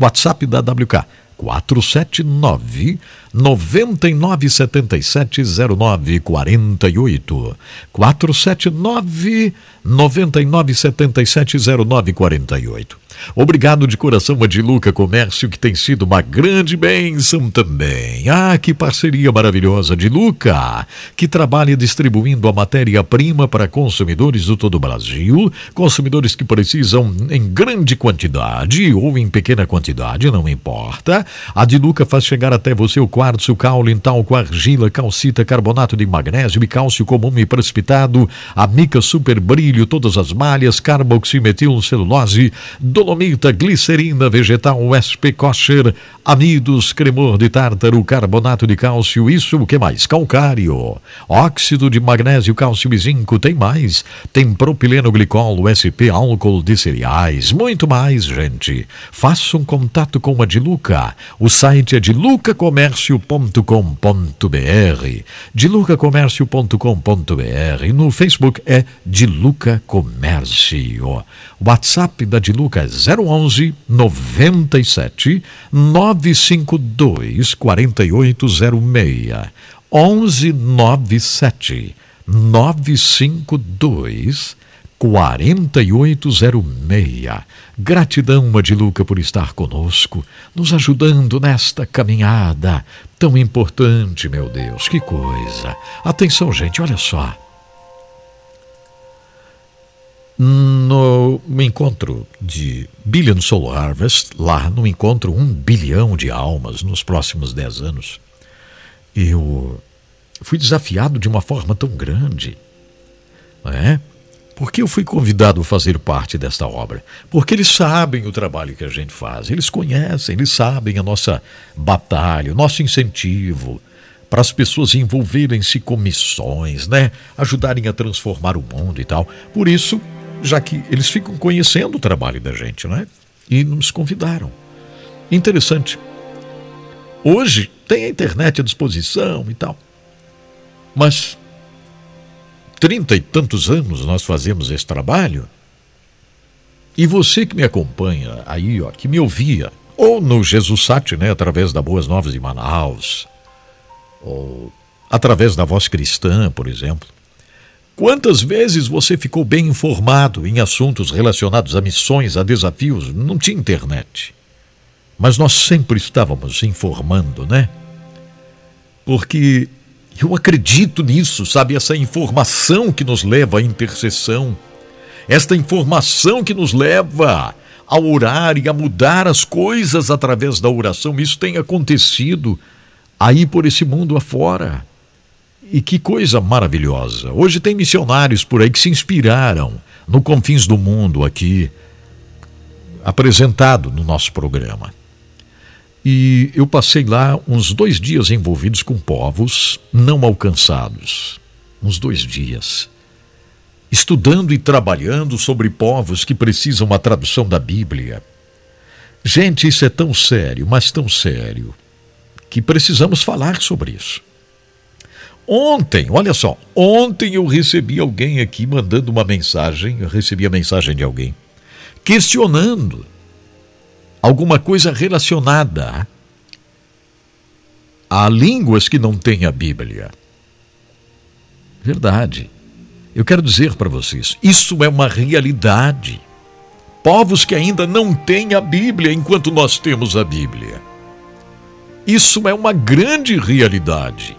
WhatsApp da AWK 479 9977 0948 479 9977 0948 Obrigado de coração a Diluca Comércio, que tem sido uma grande bênção também. Ah, que parceria maravilhosa de Luca, que trabalha distribuindo a matéria-prima para consumidores do todo o Brasil, consumidores que precisam em grande quantidade ou em pequena quantidade, não importa. A Diluca faz chegar até você o quartzo, caule, talco, argila, calcita, carbonato de magnésio e cálcio comum e precipitado, a mica super brilho, todas as malhas, carboximetil, celulose, dolomita, glicerina vegetal, SP kosher, amidos, cremor de tártaro, carbonato de cálcio, isso o que mais? Calcário, óxido de magnésio, cálcio e zinco, tem mais. Tem propileno glicol, SP, álcool de cereais, muito mais, gente. Faça um contato com a Diluca. O site é dilucacomércio.com.br dilucacomércio.com.br No Facebook é Diluca Comércio. WhatsApp da Diluca é 011 97 952 4806. 11 97 952 4806. Gratidão, Adiluca, por estar conosco, nos ajudando nesta caminhada tão importante, meu Deus, que coisa. Atenção, gente, olha só. No encontro de Billion Soul Harvest, lá no encontro um bilhão de almas nos próximos dez anos, eu fui desafiado de uma forma tão grande, não é? Porque eu fui convidado a fazer parte desta obra? Porque eles sabem o trabalho que a gente faz, eles conhecem, eles sabem a nossa batalha, o nosso incentivo para as pessoas envolverem-se com missões, né? Ajudarem a transformar o mundo e tal. Por isso, já que eles ficam conhecendo o trabalho da gente, né? E nos convidaram. Interessante. Hoje tem a internet à disposição e tal. Mas trinta e tantos anos nós fazemos esse trabalho. E você que me acompanha aí, ó, que me ouvia, ou no Jesus Sat, né, através da Boas Novas de Manaus, ou através da voz cristã, por exemplo. Quantas vezes você ficou bem informado em assuntos relacionados a missões, a desafios? Não tinha internet. Mas nós sempre estávamos informando, né? Porque eu acredito nisso, sabe? Essa informação que nos leva à intercessão, esta informação que nos leva a orar e a mudar as coisas através da oração. Isso tem acontecido aí por esse mundo afora. E que coisa maravilhosa. Hoje tem missionários por aí que se inspiraram no Confins do Mundo aqui, apresentado no nosso programa. E eu passei lá uns dois dias envolvidos com povos não alcançados. Uns dois dias. Estudando e trabalhando sobre povos que precisam uma tradução da Bíblia. Gente, isso é tão sério, mas tão sério, que precisamos falar sobre isso. Ontem, olha só, ontem eu recebi alguém aqui mandando uma mensagem, eu recebi a mensagem de alguém, questionando alguma coisa relacionada a línguas que não têm a Bíblia. Verdade. Eu quero dizer para vocês, isso é uma realidade. Povos que ainda não têm a Bíblia enquanto nós temos a Bíblia. Isso é uma grande realidade.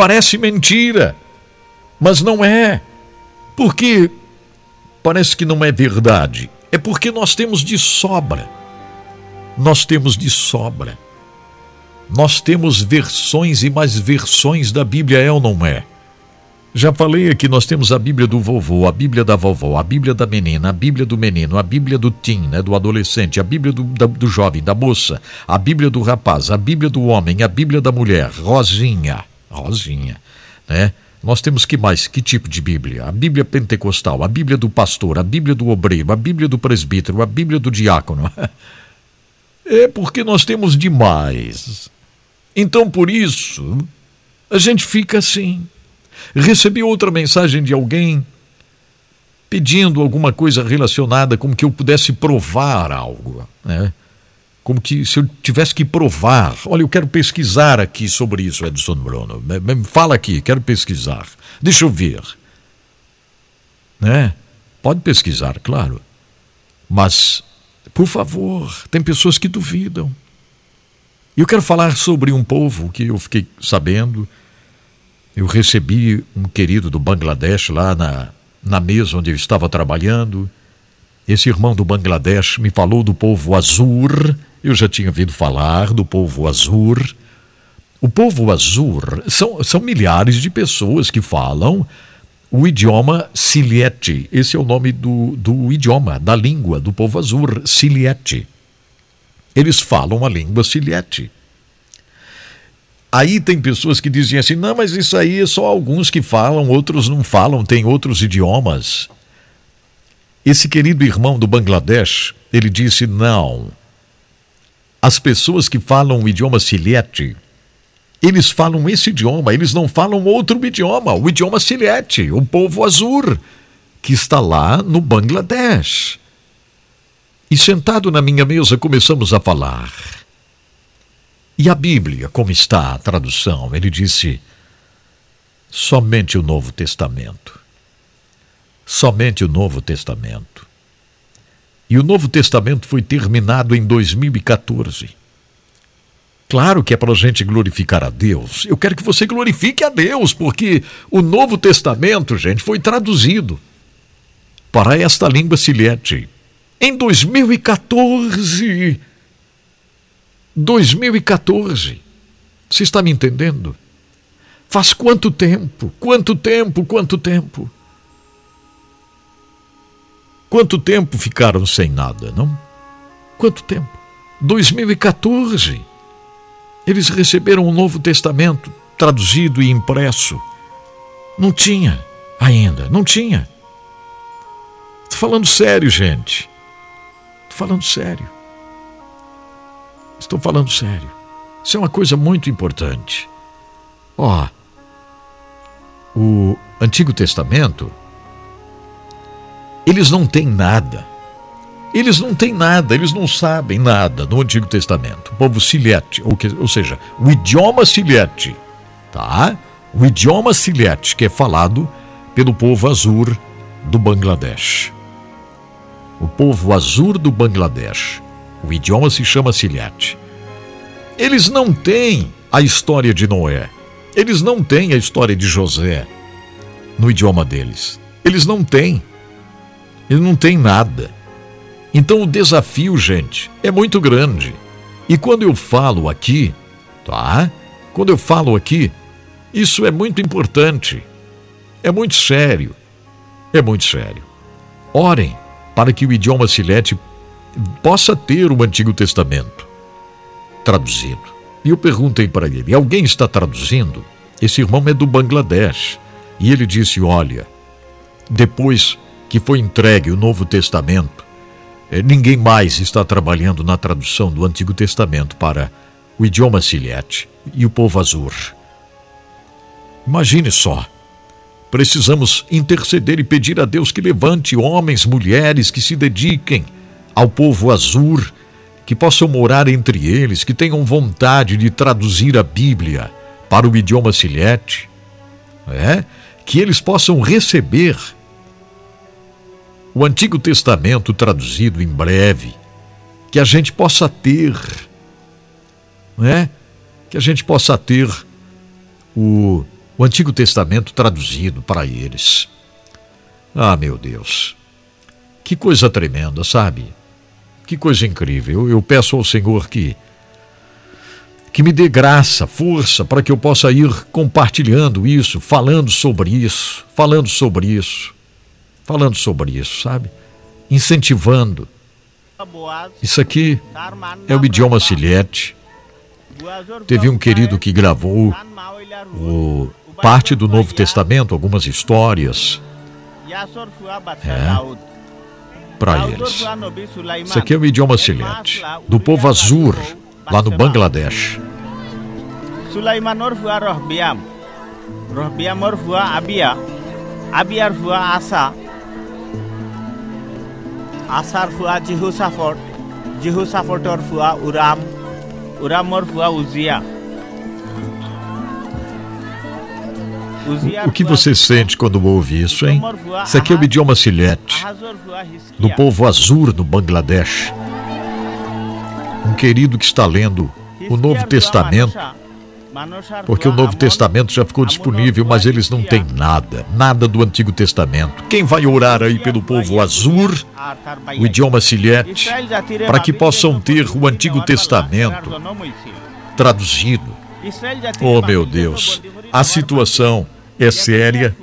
Parece mentira, mas não é. Porque parece que não é verdade. É porque nós temos de sobra. Nós temos de sobra. Nós temos versões e mais versões da Bíblia, é ou não é? Já falei aqui, nós temos a Bíblia do vovô, a Bíblia da vovó, a Bíblia da menina, a Bíblia do menino, a Bíblia do teen, né, do adolescente, a Bíblia do, da, do jovem, da moça, a Bíblia do rapaz, a Bíblia do homem, a Bíblia da mulher, Rosinha. Rosinha, né? Nós temos que mais? Que tipo de Bíblia? A Bíblia pentecostal, a Bíblia do pastor, a Bíblia do obreiro, a Bíblia do presbítero, a Bíblia do diácono. <laughs> É porque nós temos demais. Então, por isso, a gente fica assim. Recebi outra mensagem de alguém pedindo alguma coisa relacionada como que eu pudesse provar algo, né? Como que se eu tivesse que provar. Olha, eu quero pesquisar aqui sobre isso, Edson Bruno. Me fala aqui, quero pesquisar. Deixa eu ver. Né? Pode pesquisar, claro. Mas, por favor, tem pessoas que duvidam. Eu quero falar sobre um povo que eu fiquei sabendo. Eu recebi um querido do Bangladesh lá na, na mesa onde eu estava trabalhando. Esse irmão do Bangladesh me falou do povo Azur, eu já tinha ouvido falar do povo Azur. O povo Azur são, são milhares de pessoas que falam o idioma Siliete. Esse é o nome do, do idioma, da língua do povo Azur, Siliete. Eles falam a língua Siliete. Aí tem pessoas que dizem assim: não, mas isso aí é só alguns que falam, outros não falam, tem outros idiomas. Esse querido irmão do Bangladesh, ele disse: não, as pessoas que falam o idioma silhete, eles falam esse idioma, eles não falam outro idioma, o idioma silhete, o povo azul, que está lá no Bangladesh. E sentado na minha mesa começamos a falar. E a Bíblia, como está a tradução? Ele disse: somente o Novo Testamento. Somente o Novo Testamento. E o Novo Testamento foi terminado em 2014. Claro que é para a gente glorificar a Deus. Eu quero que você glorifique a Deus, porque o Novo Testamento, gente, foi traduzido para esta língua silhete em 2014. 2014. Você está me entendendo? Faz quanto tempo? Quanto tempo? Quanto tempo? Quanto tempo ficaram sem nada, não? Quanto tempo? 2014. Eles receberam o Novo Testamento traduzido e impresso. Não tinha ainda, não tinha. Estou falando sério, gente. Estou falando sério. Estou falando sério. Isso é uma coisa muito importante. Ó, o Antigo Testamento eles não têm nada. Eles não têm nada, eles não sabem nada no Antigo Testamento. O povo silhete, ou, que, ou seja, o idioma silhete, tá? O idioma Silhete, que é falado pelo povo Azur do Bangladesh. O povo Azur do Bangladesh. O idioma se chama Silhete. Eles não têm a história de Noé. Eles não têm a história de José no idioma deles. Eles não têm. Eles não têm nada. Então o desafio, gente, é muito grande. E quando eu falo aqui, tá? Quando eu falo aqui, isso é muito importante. É muito sério. É muito sério. Orem para que o idioma silete possa ter o Antigo Testamento traduzido. E eu perguntei para ele: alguém está traduzindo? Esse irmão é do Bangladesh. E ele disse: olha, depois que foi entregue o Novo Testamento, eh, ninguém mais está trabalhando na tradução do Antigo Testamento para o idioma silete e o povo azur. Imagine só. Precisamos interceder e pedir a Deus que levante homens, mulheres que se dediquem ao povo azur, que possam morar entre eles, que tenham vontade de traduzir a Bíblia para o idioma silete, é? que eles possam receber o Antigo Testamento traduzido em breve, que a gente possa ter, é? que a gente possa ter o o Antigo Testamento traduzido para eles. Ah, meu Deus, que coisa tremenda, sabe? Que coisa incrível. Eu peço ao Senhor que que me dê graça, força para que eu possa ir compartilhando isso, falando sobre isso, falando sobre isso, falando sobre isso, sabe? Incentivando. Isso aqui é o idioma silhete. Teve um querido que gravou o parte do Novo Testamento, algumas histórias. É, para eles. Isso aqui é o idioma silente, do povo Azur, lá no Bangladesh. Sulaimanor fua Abia. Asa. Asar fua Jehusafort. Jehusafortor fua Uram. Uramor fua Uzia. O que você sente quando ouve isso, hein? Isso aqui é o idioma silhete, do povo azul do Bangladesh. Um querido que está lendo o Novo Testamento, porque o Novo Testamento já ficou disponível, mas eles não têm nada, nada do Antigo Testamento. Quem vai orar aí pelo povo azul, o idioma silhete, para que possam ter o Antigo Testamento traduzido? Oh, meu Deus, a situação é séria.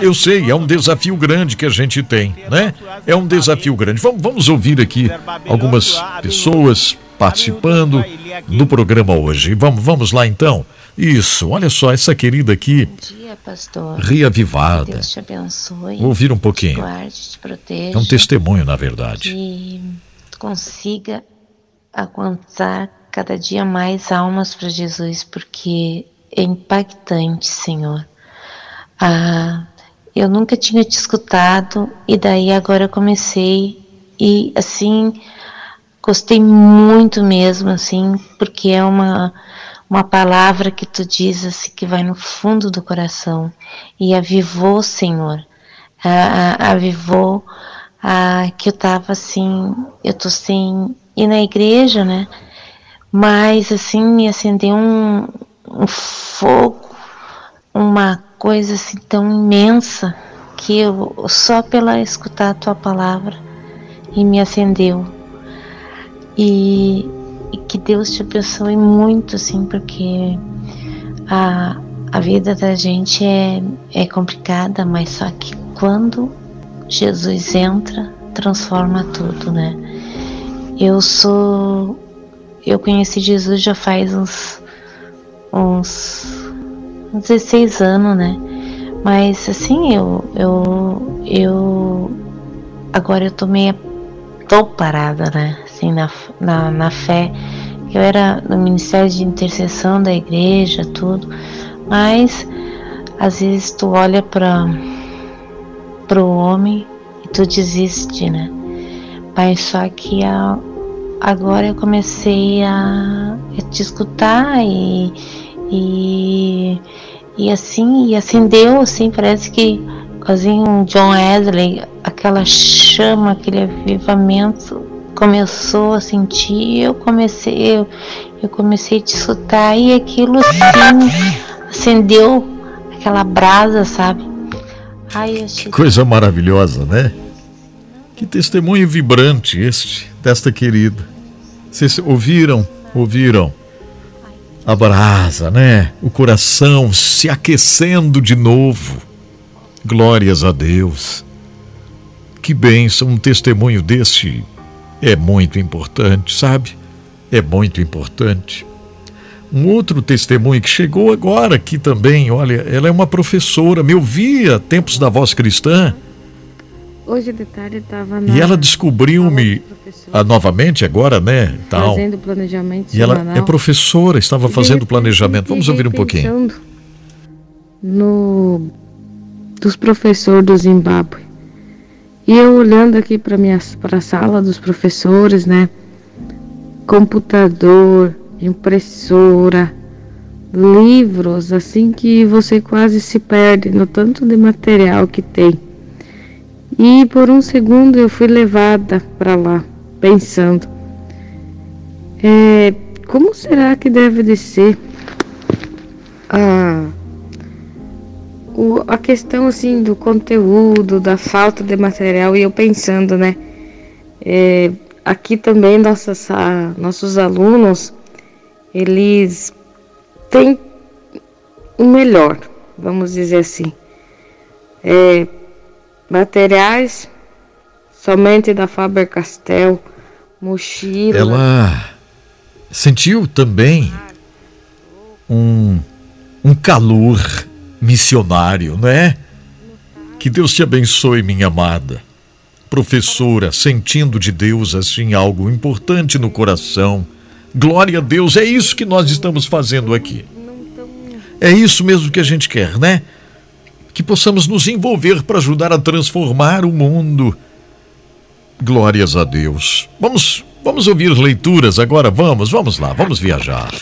Eu sei, é um desafio grande que a gente tem, né? É um desafio grande. Vamos, vamos ouvir aqui algumas pessoas participando do programa hoje. Vamos, vamos lá então. Isso, olha só, essa querida aqui. Bom dia, pastor. Reavivada. Deus te abençoe. Vou ouvir um pouquinho. Te guarde, te proteja, é um testemunho, na verdade. Que consiga aguentar cada dia mais almas para Jesus, porque é impactante, Senhor. Ah, eu nunca tinha te escutado e daí agora eu comecei e assim gostei muito mesmo assim porque é uma uma palavra que tu diz assim que vai no fundo do coração e avivou Senhor avivou ah, que eu tava assim eu tô sem ir na igreja né mas assim me acendeu um, um fogo uma coisa assim tão imensa que eu só pela escutar a tua palavra e me acendeu. E, e que Deus te abençoe muito, assim, porque a, a vida da gente é, é complicada, mas só que quando Jesus entra, transforma tudo, né? Eu sou. Eu conheci Jesus já faz uns. uns 16 anos, né? Mas assim, eu eu eu agora eu tô meio tô parada, né? Assim na, na, na fé. Eu era no ministério de intercessão da igreja, tudo. Mas às vezes tu olha para pro homem e tu desiste, né? Mas só que a, agora eu comecei a, a te escutar e, e E assim, e acendeu, assim, parece que um John Wesley, aquela chama, aquele avivamento começou a sentir, eu comecei, eu, eu comecei a desfrutar e aquilo assim acendeu aquela brasa, sabe? Ai, achei... Que coisa maravilhosa, né? Que testemunho vibrante este desta querida. Vocês ouviram? Ouviram? A brasa, né? O coração se aquecendo de novo. Glórias a Deus. Que bênção, um testemunho deste é muito importante, sabe? É muito importante. Um outro testemunho que chegou agora aqui também, olha, ela é uma professora, me ouvia tempos da voz cristã. Hoje de tarde estava E ela descobriu-me ah, novamente agora, né? Tal. Fazendo planejamento E ela é professora, estava fazendo planejamento. Vamos ouvir um pouquinho. No dos professores do Zimbábue. E eu olhando aqui para a sala dos professores, né? Computador, impressora, livros, assim que você quase se perde no tanto de material que tem. E por um segundo eu fui levada para lá, pensando: é, como será que deve de ser a, o, a questão assim do conteúdo, da falta de material? E eu pensando, né? É, aqui também nossas, a, nossos alunos eles têm o melhor, vamos dizer assim. É, materiais somente da Faber Castell, mochila. Ela sentiu também um, um calor missionário, não é? Que Deus te abençoe, minha amada. Professora, sentindo de Deus assim algo importante no coração Glória a Deus, é isso que nós estamos fazendo aqui. É isso mesmo que a gente quer, né? Que possamos nos envolver para ajudar a transformar o mundo. Glórias a Deus. Vamos, vamos ouvir leituras agora, vamos, vamos lá, vamos viajar.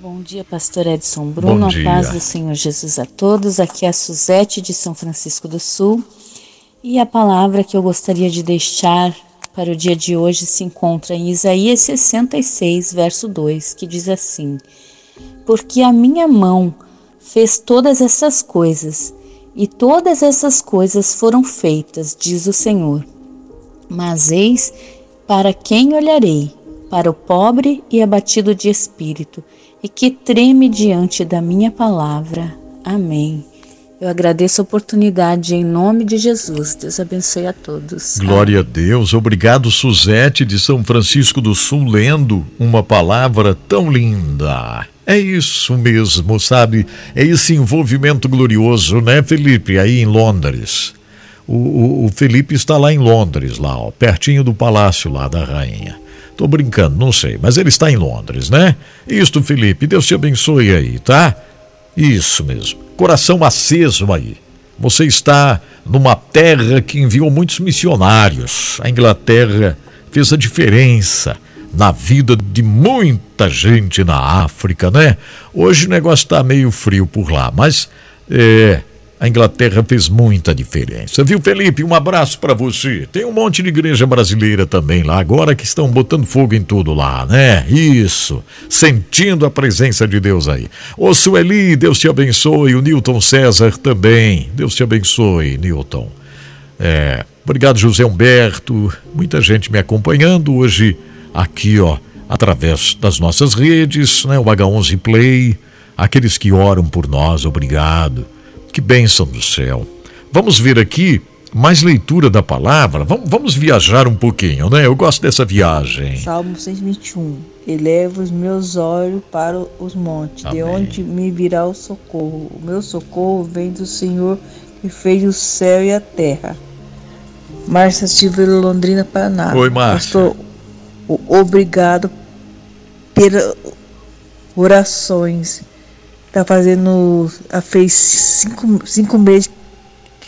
Bom dia, pastor Edson Bruno. Bom dia. A paz do Senhor Jesus a todos. Aqui é a Suzete de São Francisco do Sul. E a palavra que eu gostaria de deixar para o dia de hoje se encontra em Isaías 66, verso 2, que diz assim: Porque a minha mão fez todas essas coisas, e todas essas coisas foram feitas, diz o Senhor. Mas eis para quem olharei? Para o pobre e abatido de espírito, e que treme diante da minha palavra. Amém. Eu agradeço a oportunidade em nome de Jesus. Deus abençoe a todos. Glória Amém. a Deus. Obrigado, Suzete de São Francisco do Sul, lendo uma palavra tão linda. É isso mesmo, sabe? É esse envolvimento glorioso, né, Felipe? Aí em Londres. O, o, o Felipe está lá em Londres, lá, ó, pertinho do palácio lá da rainha. Tô brincando, não sei, mas ele está em Londres, né? Isto, Felipe, Deus te abençoe aí, tá? Isso mesmo. Coração aceso aí. Você está numa terra que enviou muitos missionários. A Inglaterra fez a diferença na vida de muita gente na África, né? Hoje o negócio está meio frio por lá, mas é, a Inglaterra fez muita diferença. Viu, Felipe? Um abraço para você. Tem um monte de igreja brasileira também lá, agora que estão botando fogo em tudo lá, né? Isso. Sentindo a presença de Deus aí. Ô Sueli, Deus te abençoe. O Newton César também. Deus te abençoe, Newton. É, obrigado, José Humberto. Muita gente me acompanhando hoje aqui, ó, através das nossas redes, né? O H11 Play. Aqueles que oram por nós, obrigado. Que bênção do céu. Vamos ver aqui mais leitura da palavra. Vamos, vamos viajar um pouquinho, né? Eu gosto dessa viagem. Salmo 121. Eleva os meus olhos para os montes, Amém. de onde me virá o socorro. O meu socorro vem do Senhor que fez o céu e a terra. Márcia Silva, Londrina, Paraná. Oi, Márcia. Pastor, obrigado pelas orações Tá fazendo. Fez cinco, cinco meses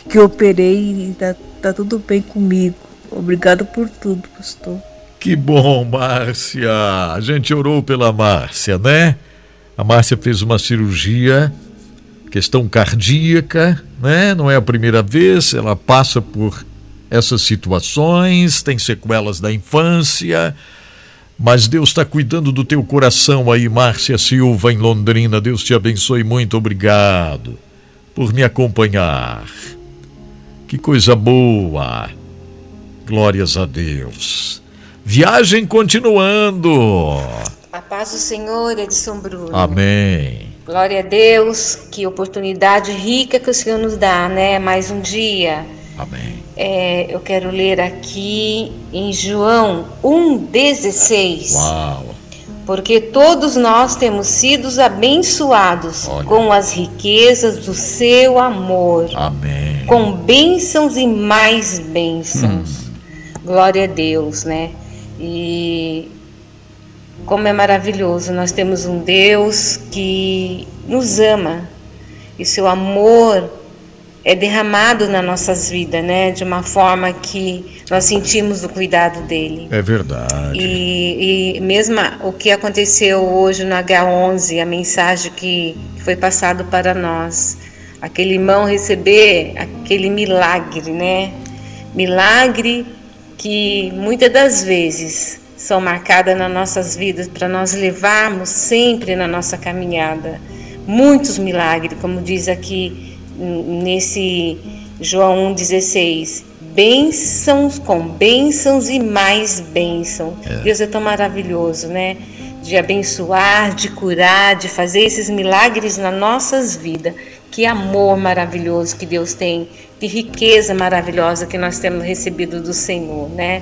que eu operei e tá, tá tudo bem comigo. Obrigado por tudo, pastor. Que bom, Márcia. A gente orou pela Márcia, né? A Márcia fez uma cirurgia questão cardíaca, né? Não é a primeira vez, ela passa por essas situações, tem sequelas da infância, mas Deus está cuidando do teu coração aí, Márcia Silva, em Londrina. Deus te abençoe muito, obrigado por me acompanhar. Que coisa boa! Glórias a Deus. Viagem continuando. A paz do Senhor, Edson Bruno. Amém. Glória a Deus, que oportunidade rica que o Senhor nos dá, né? Mais um dia. Amém. É, eu quero ler aqui em João 1,16. Uau! Porque todos nós temos sido abençoados Olha. com as riquezas do seu amor, Amém. com bênçãos e mais bênçãos. Glória a Deus, né? E como é maravilhoso, nós temos um Deus que nos ama e seu amor é derramado nas nossas vidas, né? De uma forma que nós sentimos o cuidado dele. É verdade. E, e mesmo o que aconteceu hoje no H11, a mensagem que foi passado para nós, aquele irmão receber aquele milagre, né? Milagre que muitas das vezes são marcadas nas nossas vidas para nós levarmos sempre na nossa caminhada. Muitos milagres, como diz aqui nesse João 1,16. Bênçãos com bênçãos e mais bênçãos. É. Deus é tão maravilhoso, né? De abençoar, de curar, de fazer esses milagres nas nossas vidas. Que amor maravilhoso que Deus tem, que riqueza maravilhosa que nós temos recebido do Senhor, né?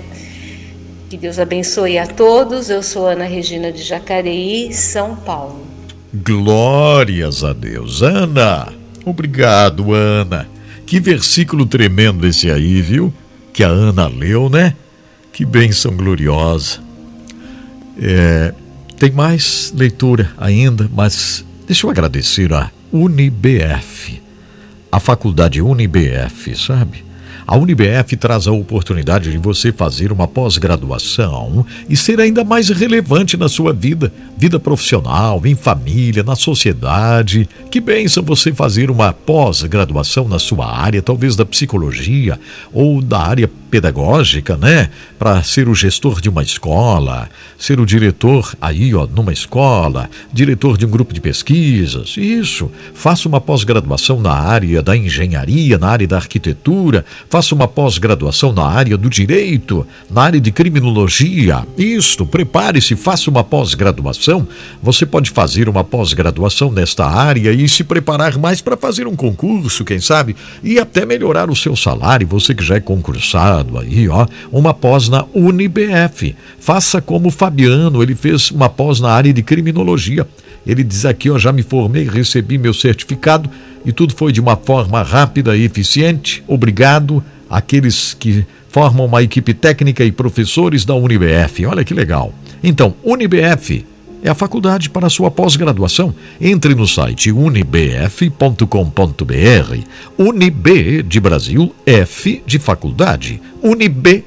Que Deus abençoe a todos. Eu sou Ana Regina de Jacareí, São Paulo. Glórias a Deus. Ana, obrigado, Ana. Que versículo tremendo esse aí, viu? Que a Ana leu, né? Que bênção gloriosa. É, tem mais leitura ainda, mas deixa eu agradecer a UniBF, a faculdade UniBF, sabe? A UniBF traz a oportunidade de você fazer uma pós-graduação e ser ainda mais relevante na sua vida, vida profissional, em família, na sociedade. Que bênção você fazer uma pós-graduação na sua área, talvez da psicologia ou da área pedagógica, né? Para ser o gestor de uma escola, ser o diretor aí, ó, numa escola, diretor de um grupo de pesquisas. Isso. Faça uma pós-graduação na área da engenharia, na área da arquitetura, faça uma pós-graduação na área do direito, na área de criminologia. Isto, prepare-se, faça uma pós-graduação. Você pode fazer uma pós-graduação nesta área e se preparar mais para fazer um concurso, quem sabe, e até melhorar o seu salário, você que já é concursado aí, ó, uma pós na UniBF. Faça como o Fabiano, ele fez uma pós na área de criminologia. Ele diz aqui, ó, já me formei, recebi meu certificado e tudo foi de uma forma rápida e eficiente. Obrigado àqueles que formam uma equipe técnica e professores da UniBF. Olha que legal. Então, UniBF é a faculdade para sua pós-graduação. Entre no site unibf.com.br. Unib de Brasil, F de faculdade. unibf.com.br.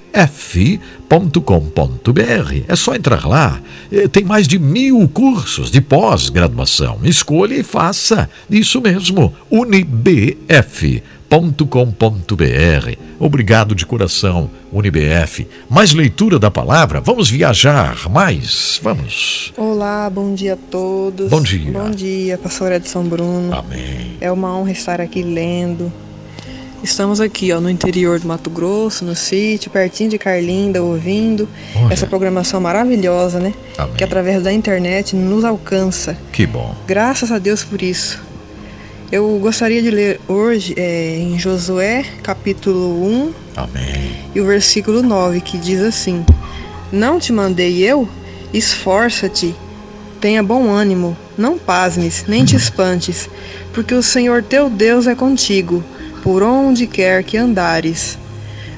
É só entrar lá. Eh, Tem mais de mil cursos de pós-graduação. Escolha e faça. Isso mesmo. Unibf www.unibf.com.br. Obrigado de coração, Unibf. Mais leitura da palavra? Vamos viajar mais? Vamos. Olá, bom dia a todos. Bom dia. Bom dia, pastor Edson Bruno. Amém. É uma honra estar aqui lendo. Estamos aqui, ó, no interior do Mato Grosso, no sítio, pertinho de Carlinda, ouvindo Olha. essa programação maravilhosa, né? Amém. Que através da internet nos alcança. Que bom. Graças a Deus por isso. Eu gostaria de ler hoje é, em Josué, capítulo 1, Amém. e o versículo 9, que diz assim: Não te mandei eu? Esforça-te, tenha bom ânimo, não pasmes, nem te espantes, porque o Senhor teu Deus é contigo, por onde quer que andares.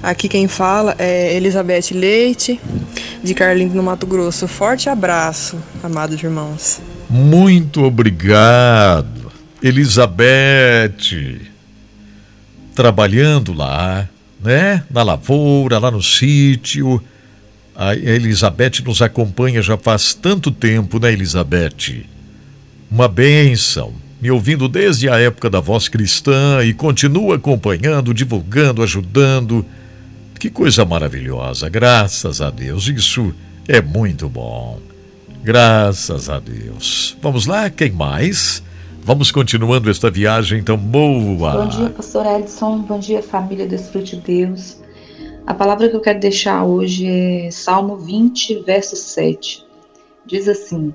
Aqui quem fala é Elizabeth Leite, de Carlindo, no Mato Grosso. Forte abraço, amados irmãos. Muito obrigado, Elizabeth. Trabalhando lá, né? Na lavoura, lá no sítio. A Elizabeth nos acompanha já faz tanto tempo, né, Elizabeth? Uma bênção. me ouvindo desde a época da voz cristã e continua acompanhando, divulgando, ajudando. Que coisa maravilhosa, graças a Deus. Isso é muito bom. Graças a Deus. Vamos lá, quem mais? Vamos continuando esta viagem tão boa. Bom dia, pastor Edson. Bom dia, família Desfrute Deus. A palavra que eu quero deixar hoje é Salmo 20, verso 7. Diz assim: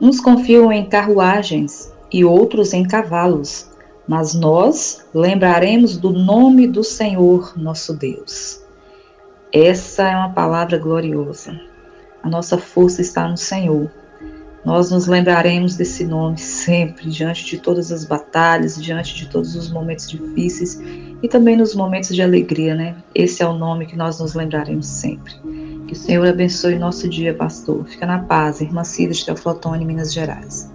Uns confiam em carruagens e outros em cavalos, mas nós lembraremos do nome do Senhor nosso Deus. Essa é uma palavra gloriosa. A nossa força está no Senhor. Nós nos lembraremos desse nome sempre, diante de todas as batalhas, diante de todos os momentos difíceis e também nos momentos de alegria, né? Esse é o nome que nós nos lembraremos sempre. Que o Senhor abençoe nosso dia, pastor. Fica na paz, irmã Cida de Teoflotone, Minas Gerais.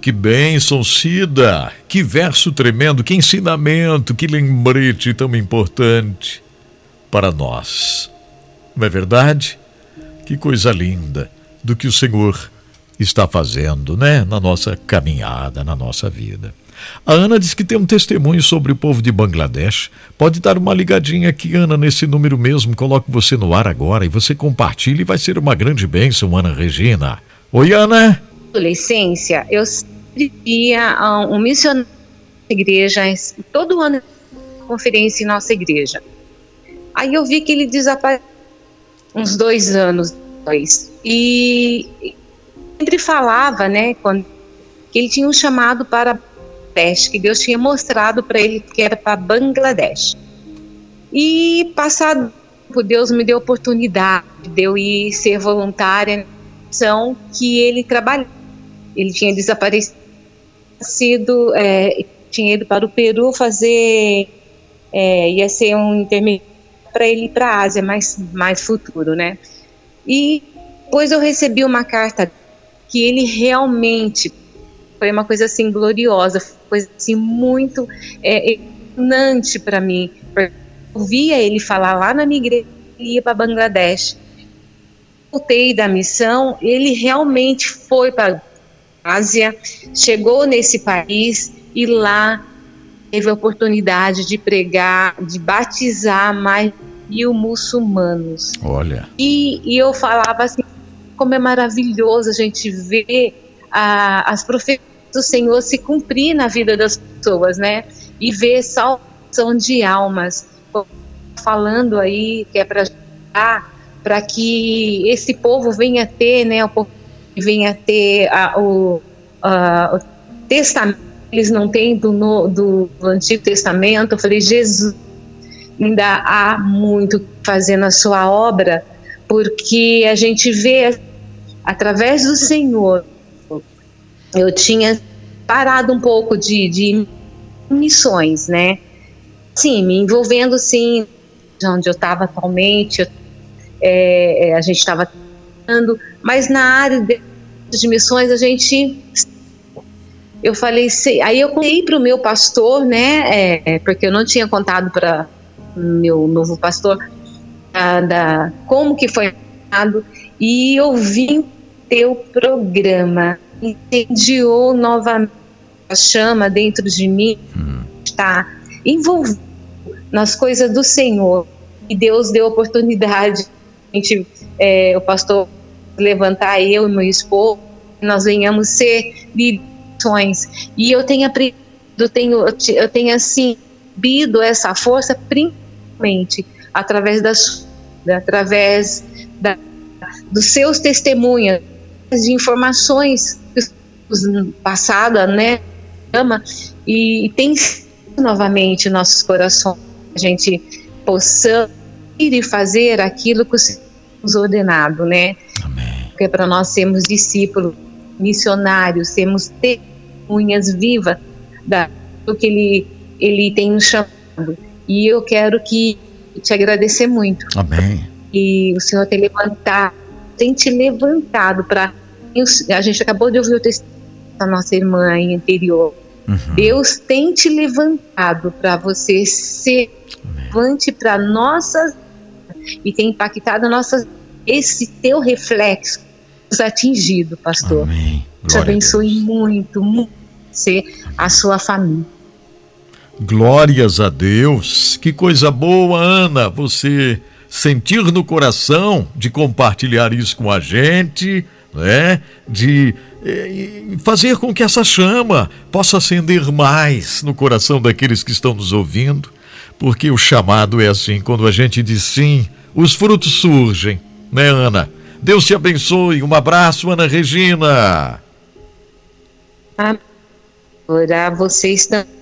Que bênção, Cida! Que verso tremendo, que ensinamento, que lembrete tão importante para nós. Não é verdade? Que coisa linda do que o Senhor está fazendo, né, na nossa caminhada, na nossa vida. A Ana diz que tem um testemunho sobre o povo de Bangladesh. Pode dar uma ligadinha aqui, Ana, nesse número mesmo. Coloco você no ar agora e você compartilha e vai ser uma grande bênção, Ana Regina. Oi, Ana. Adolescência, eu via um missionário na igreja, todo ano conferência em nossa igreja. Aí eu vi que ele desapareceu uns dois anos depois. E sempre falava, né, quando, que ele tinha um chamado para Bangladesh, que Deus tinha mostrado para ele que era para Bangladesh. E passado Deus me deu oportunidade de eu ir ser voluntária na que ele trabalhou. Ele tinha desaparecido, é, tinha ido para o Peru fazer, é, ia ser um intermediário para ele ir para a Ásia mais, mais futuro, né? E depois eu recebi uma carta que ele realmente foi uma coisa assim gloriosa, coisa assim muito é, emocionante para mim. Eu via ele falar lá na minha igreja, ele ia para Bangladesh. Voltei da missão, ele realmente foi para Ásia, chegou nesse país e lá teve a oportunidade de pregar, de batizar mais mil muçulmanos. Olha. E, e eu falava assim, como é maravilhoso a gente ver a, as profecias do Senhor se cumprir na vida das pessoas, né? E ver salvação de almas. Falando aí que é para para que esse povo venha ter, né, o povo venha ter a, o, a, o testamento eles não têm do, no, do, do Antigo Testamento. Eu falei, Jesus, ainda há muito fazer na sua obra, porque a gente vê através do Senhor. Eu tinha parado um pouco de, de missões, né? Sim, me envolvendo sim, onde eu estava atualmente, é, é, a gente estava mas na área de, de missões a gente eu falei, aí eu contei para o meu pastor, né, é, porque eu não tinha contado para meu novo pastor da, da, como que foi e ouvi teu programa. Incendiou novamente a chama dentro de mim hum. está envolvido nas coisas do Senhor. E Deus deu oportunidade a gente, é, o pastor levantar eu e meu esposo. Nós venhamos ser líderes e eu tenho aprendido, eu tenho, eu tenho assim, bido essa força principalmente através das através da, dos seus testemunhos, de informações passadas, né, e, e tem novamente nossos corações, a gente possa ir e fazer aquilo que o Senhor nos ordenado, né? Amém. Porque para nós sermos discípulos, missionários, sermos testemunhos unhas vivas da, do que ele, ele tem nos chamado. E eu quero que te agradecer muito. Amém. E o Senhor tem levantado, tem te levantado para. A gente acabou de ouvir o testemunho da nossa irmã interior. Uhum. Deus tem te levantado para você ser levante para nossas e tem impactado nossas esse teu reflexo nos atingido, pastor. Amém. Te abençoe muito, muito. ser a sua família. Glórias a Deus. Que coisa boa, Ana, você sentir no coração de compartilhar isso com a gente, né? De eh, fazer com que essa chama possa acender mais no coração daqueles que estão nos ouvindo, porque o chamado é assim, quando a gente diz sim, os frutos surgem, né, Ana? Deus te abençoe. Um abraço, Ana Regina. Orar vocês também.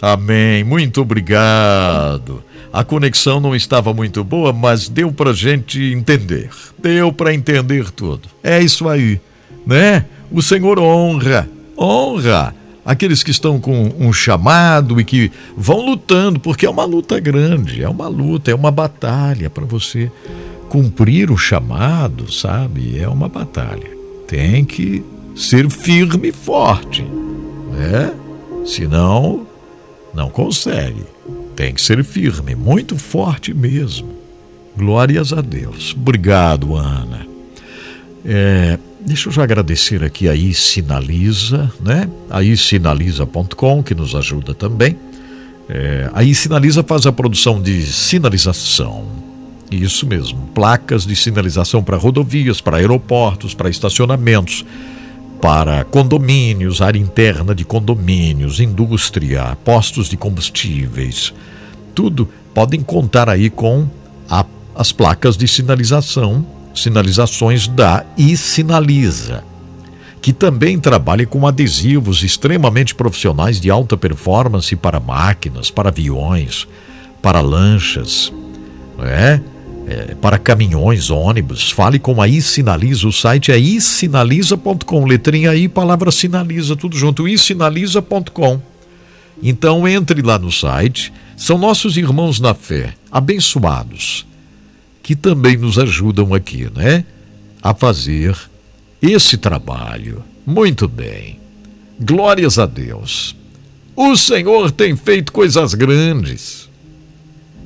Amém. Muito obrigado. A conexão não estava muito boa, mas deu para gente entender. Deu para entender tudo. É isso aí, né? O Senhor honra, honra aqueles que estão com um chamado e que vão lutando, porque é uma luta grande, é uma luta, é uma batalha para você cumprir o chamado, sabe? É uma batalha. Tem que ser firme e forte, né? Senão, não consegue. Tem que ser firme, muito forte mesmo. Glórias a Deus. Obrigado, Ana. É, deixa eu já agradecer aqui a Sinaliza, né? A isinaliza.com, que nos ajuda também. É, a Sinaliza faz a produção de sinalização isso mesmo, placas de sinalização para rodovias, para aeroportos, para estacionamentos, para condomínios, área interna de condomínios, indústria, postos de combustíveis. Tudo podem contar aí com a, as placas de sinalização, sinalizações da e Sinaliza, que também trabalha com adesivos extremamente profissionais de alta performance para máquinas, para aviões, para lanchas, não é? É, para caminhões, ônibus. Fale com a iSinaliza. O site é isinaliza.com. Letrinha aí, palavra sinaliza, tudo junto. isinaliza.com. Então entre lá no site. São nossos irmãos na fé, abençoados, que também nos ajudam aqui, né? A fazer esse trabalho. Muito bem. Glórias a Deus. O Senhor tem feito coisas grandes.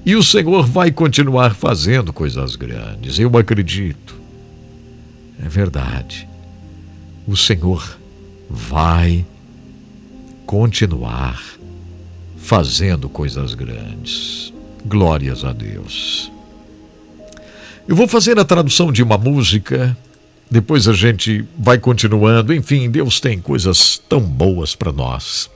E o Senhor vai continuar fazendo coisas grandes, eu acredito. É verdade. O Senhor vai continuar fazendo coisas grandes. Glórias a Deus. Eu vou fazer a tradução de uma música, depois a gente vai continuando. Enfim, Deus tem coisas tão boas para nós.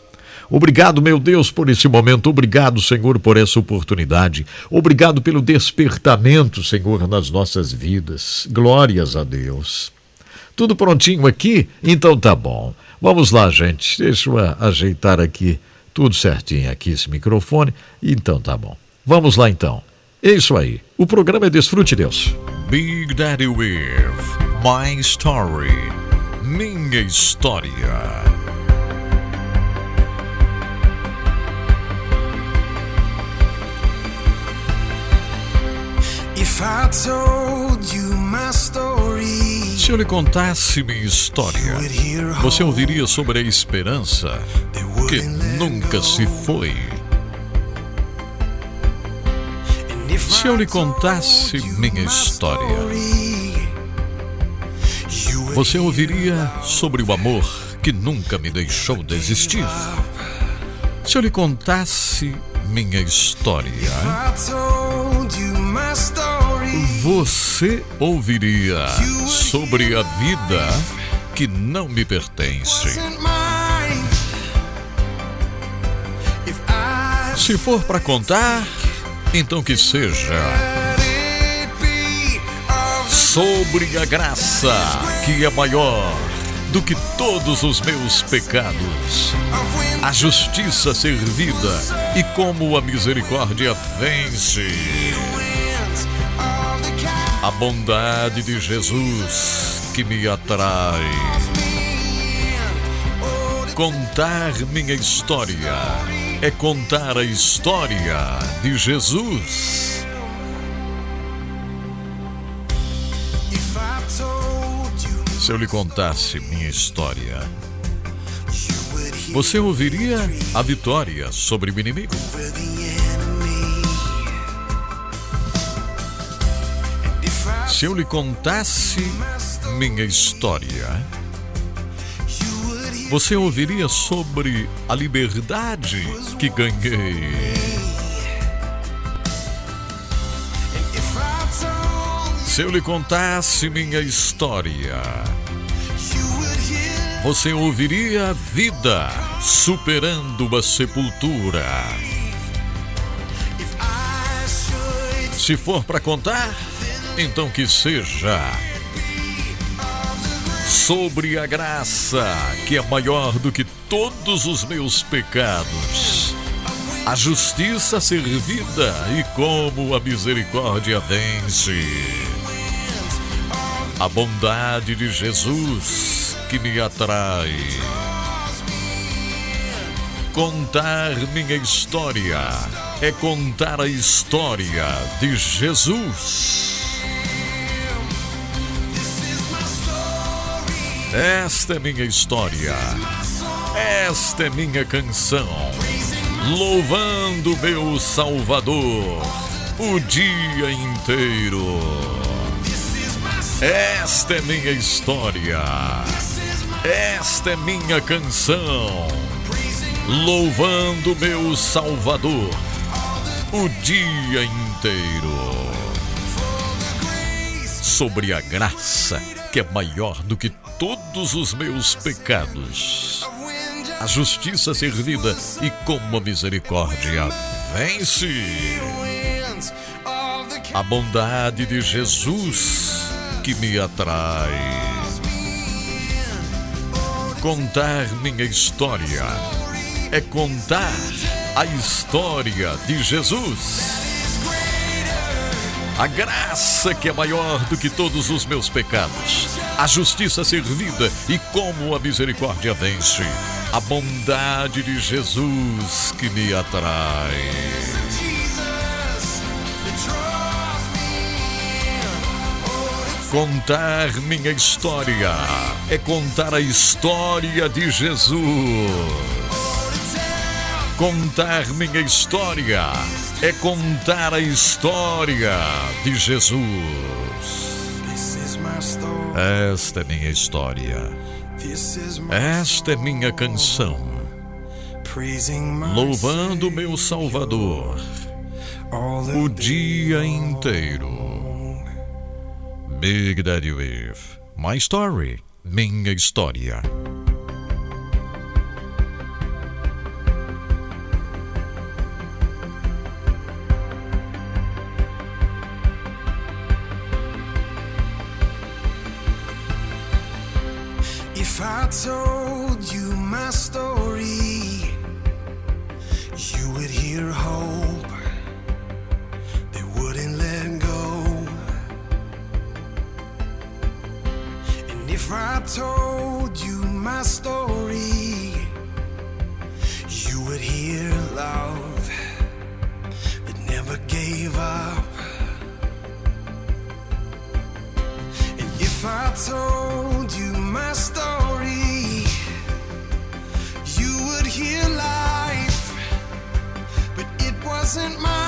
Obrigado, meu Deus, por esse momento. Obrigado, Senhor, por essa oportunidade. Obrigado pelo despertamento, Senhor, nas nossas vidas. Glórias a Deus. Tudo prontinho aqui? Então tá bom. Vamos lá, gente. Deixa eu ajeitar aqui tudo certinho aqui esse microfone. Então tá bom. Vamos lá então. É isso aí. O programa é Desfrute Deus. Big Daddy With My Story. Minha história. Se eu lhe contasse minha história, você ouviria sobre a esperança que nunca se foi. Se eu lhe contasse minha história, você ouviria sobre o amor que nunca me deixou desistir. Se eu lhe contasse minha história, você ouviria sobre a vida que não me pertence. Se for para contar, então que seja sobre a graça que é maior do que todos os meus pecados, a justiça servida e como a misericórdia vence a bondade de Jesus que me atrai. Contar minha história é contar a história de Jesus. Se eu lhe contasse minha história, você ouviria a vitória sobre o inimigo? Se eu lhe contasse minha história, você ouviria sobre a liberdade que ganhei. Se eu lhe contasse minha história, você ouviria a vida superando uma sepultura. Se for para contar, então que seja sobre a graça que é maior do que todos os meus pecados. A justiça servida e como a misericórdia vence. A bondade de Jesus que me atrai. Contar minha história é contar a história de Jesus. Esta é minha história. Esta é minha canção. Louvando meu Salvador o dia inteiro. Esta é minha história. Esta é minha canção. Louvando meu Salvador o dia inteiro. Sobre a graça que é maior do que todos os meus pecados. A justiça servida e como a misericórdia vence. A bondade de Jesus que me atrai. Contar minha história é contar a história de Jesus. A graça que é maior do que todos os meus pecados. A justiça servida e como a misericórdia vence. A bondade de Jesus que me atrai. Contar minha história é contar a história de Jesus. Contar minha história é contar a história de Jesus. Esta é minha história. Esta é minha canção. Louvando meu Salvador o dia inteiro. Big Daddy Wave. My story. Minha história. Told you my story, you would hear hope that wouldn't let go. And if I told you my story, you would hear love that never gave up. And if I told innocent mind.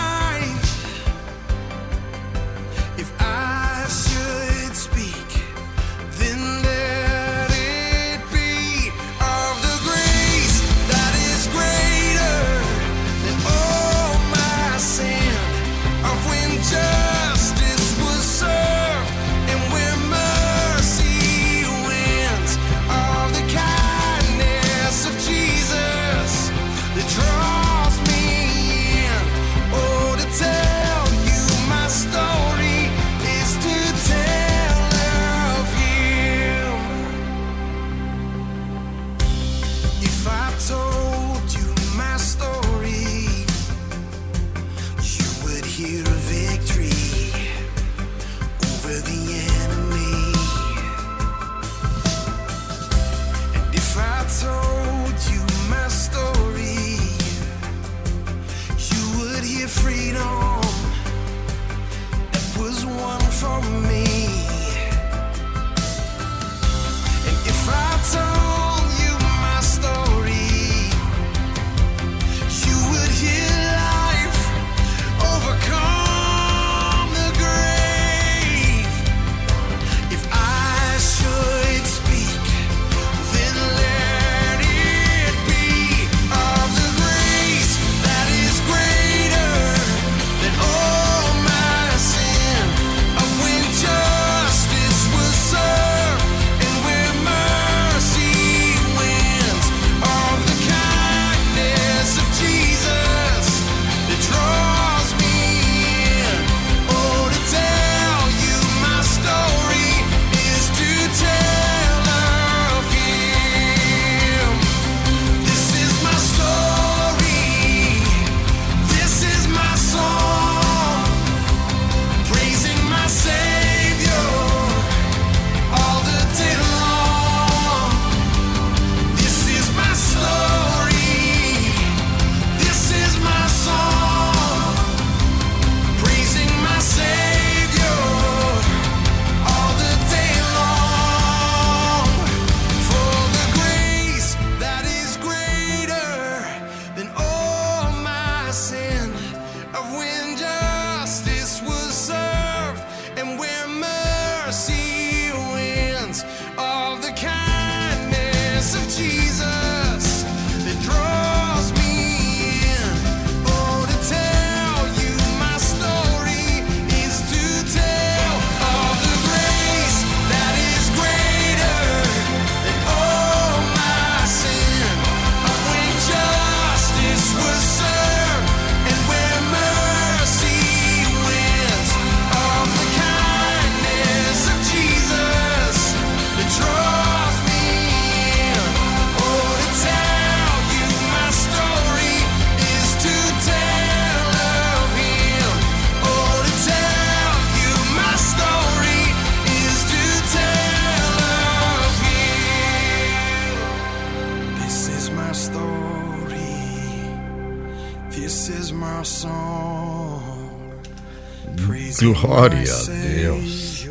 Glória a Deus.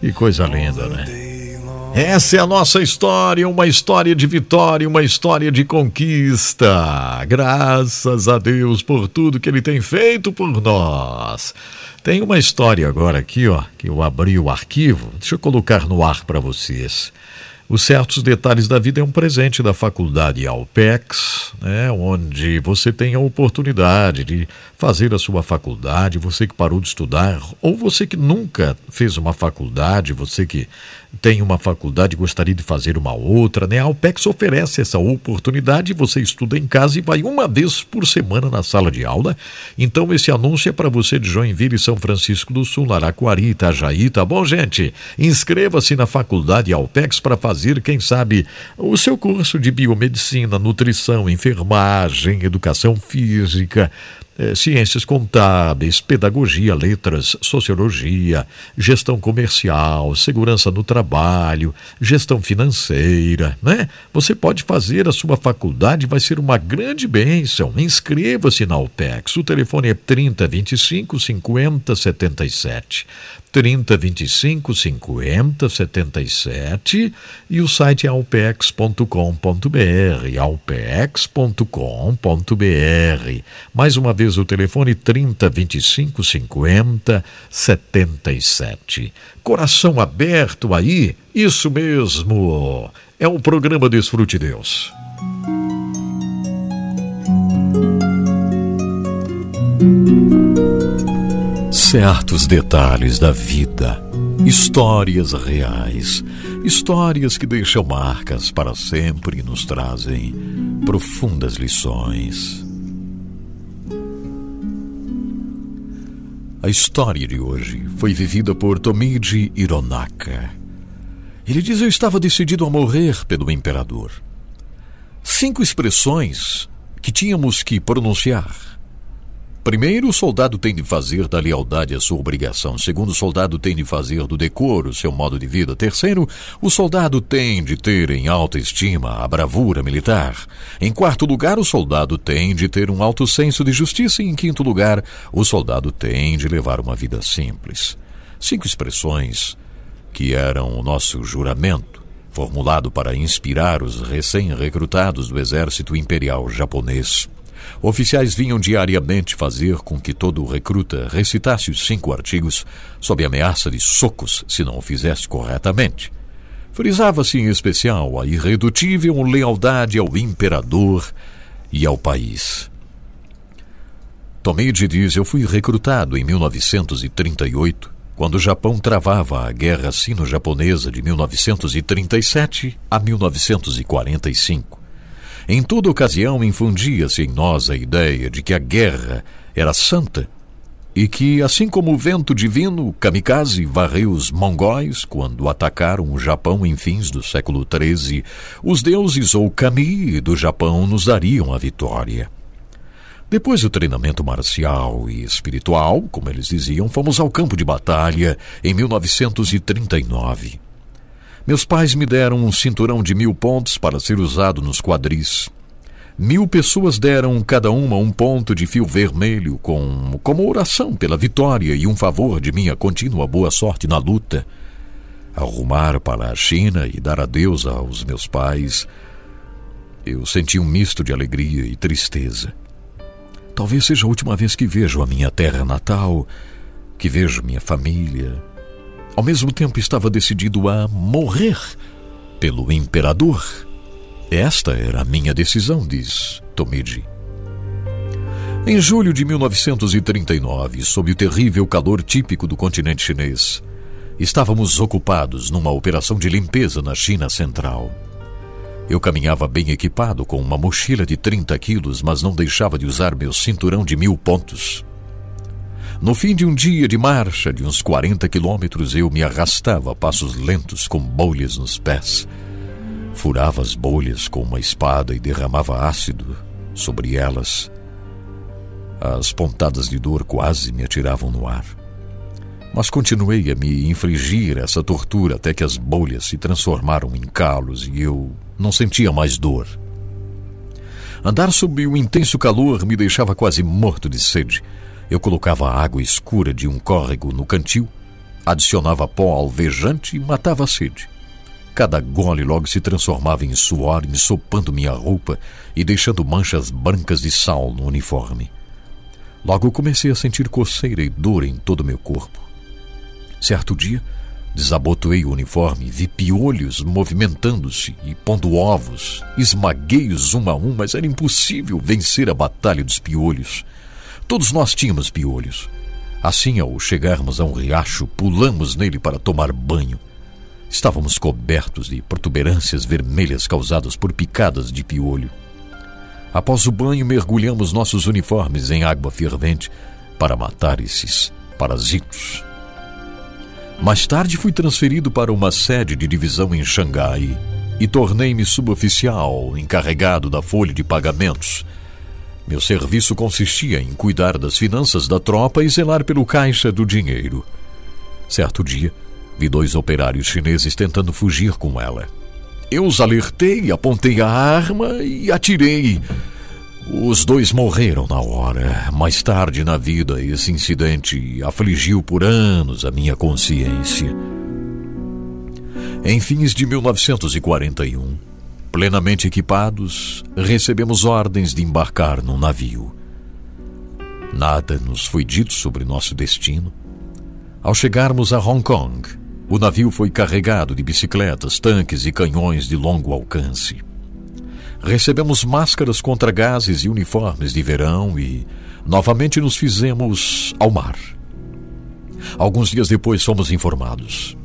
Que coisa linda, né? Essa é a nossa história, uma história de vitória, uma história de conquista. Graças a Deus por tudo que Ele tem feito por nós. Tem uma história agora aqui, ó, que eu abri o arquivo. Deixa eu colocar no ar para vocês. Os certos detalhes da vida é um presente da faculdade Alpex, né, onde você tem a oportunidade de fazer a sua faculdade, você que parou de estudar, ou você que nunca fez uma faculdade, você que tem uma faculdade gostaria de fazer uma outra, né? A Alpex oferece essa oportunidade, você estuda em casa e vai uma vez por semana na sala de aula. Então esse anúncio é para você de Joinville, São Francisco do Sul, Araquari, Itajaí, tá bom, gente? Inscreva-se na faculdade Alpex para fazer, quem sabe, o seu curso de biomedicina, nutrição, enfermagem, educação física, eh, ciências contábeis, pedagogia, letras, sociologia, gestão comercial, segurança no trabalho, gestão financeira, né? Você pode fazer a sua faculdade, vai ser uma grande bênção. Inscreva-se na UPEX. O telefone é 3025 5077. 30 25 50 77 e o site é alpex.com.br, alpex.com.br. Mais uma vez o telefone 30 25 50 77. Coração aberto aí, isso mesmo. É o programa Desfrute Deus. Certos detalhes da vida, histórias reais, histórias que deixam marcas para sempre e nos trazem profundas lições. A história de hoje foi vivida por Tomiji Hironaka. Ele diz: Eu estava decidido a morrer pelo imperador. Cinco expressões que tínhamos que pronunciar Primeiro, o soldado tem de fazer da lealdade a sua obrigação. Segundo, o soldado tem de fazer do decoro seu modo de vida. Terceiro, o soldado tem de ter em alta estima a bravura militar. Em quarto lugar, o soldado tem de ter um alto senso de justiça. E em quinto lugar, o soldado tem de levar uma vida simples. Cinco expressões que eram o nosso juramento, formulado para inspirar os recém-recrutados do exército imperial japonês. Oficiais vinham diariamente fazer com que todo recruta recitasse os cinco artigos sob ameaça de socos se não o fizesse corretamente. Frisava-se em especial a irredutível lealdade ao imperador e ao país. Tomide diz: Eu fui recrutado em 1938, quando o Japão travava a Guerra Sino-Japonesa de 1937 a 1945. Em toda ocasião infundia-se em nós a ideia de que a guerra era santa e que, assim como o vento divino, kamikaze varreu os mongóis quando atacaram o Japão em fins do século XIII, os deuses ou kami do Japão nos dariam a vitória. Depois do treinamento marcial e espiritual, como eles diziam, fomos ao campo de batalha em 1939. Meus pais me deram um cinturão de mil pontos para ser usado nos quadris. Mil pessoas deram cada uma um ponto de fio vermelho com, como oração pela vitória e um favor de minha contínua boa sorte na luta. Arrumar para a China e dar adeus aos meus pais, eu senti um misto de alegria e tristeza. Talvez seja a última vez que vejo a minha terra natal, que vejo minha família, ao mesmo tempo, estava decidido a morrer pelo imperador. Esta era a minha decisão, diz Tomiji. Em julho de 1939, sob o terrível calor típico do continente chinês, estávamos ocupados numa operação de limpeza na China Central. Eu caminhava bem equipado com uma mochila de 30 quilos, mas não deixava de usar meu cinturão de mil pontos. No fim de um dia de marcha de uns 40 quilômetros, eu me arrastava a passos lentos com bolhas nos pés. Furava as bolhas com uma espada e derramava ácido sobre elas. As pontadas de dor quase me atiravam no ar. Mas continuei a me infligir essa tortura até que as bolhas se transformaram em calos e eu não sentia mais dor. Andar sob o intenso calor me deixava quase morto de sede. Eu colocava a água escura de um córrego no cantil, adicionava pó alvejante e matava a sede. Cada gole logo se transformava em suor, ensopando minha roupa e deixando manchas brancas de sal no uniforme. Logo comecei a sentir coceira e dor em todo o meu corpo. Certo dia, desabotoei o uniforme, vi piolhos movimentando-se e pondo ovos. Esmaguei-os um a um, mas era impossível vencer a batalha dos piolhos. Todos nós tínhamos piolhos. Assim, ao chegarmos a um riacho, pulamos nele para tomar banho. Estávamos cobertos de protuberâncias vermelhas causadas por picadas de piolho. Após o banho, mergulhamos nossos uniformes em água fervente para matar esses parasitos. Mais tarde fui transferido para uma sede de divisão em Xangai e tornei-me suboficial encarregado da folha de pagamentos. Meu serviço consistia em cuidar das finanças da tropa e zelar pelo caixa do dinheiro. Certo dia, vi dois operários chineses tentando fugir com ela. Eu os alertei, apontei a arma e atirei. Os dois morreram na hora. Mais tarde na vida, esse incidente afligiu por anos a minha consciência. Em fins de 1941, plenamente equipados, recebemos ordens de embarcar num navio. Nada nos foi dito sobre nosso destino. Ao chegarmos a Hong Kong, o navio foi carregado de bicicletas, tanques e canhões de longo alcance. Recebemos máscaras contra gases e uniformes de verão e novamente nos fizemos ao mar. Alguns dias depois fomos informados.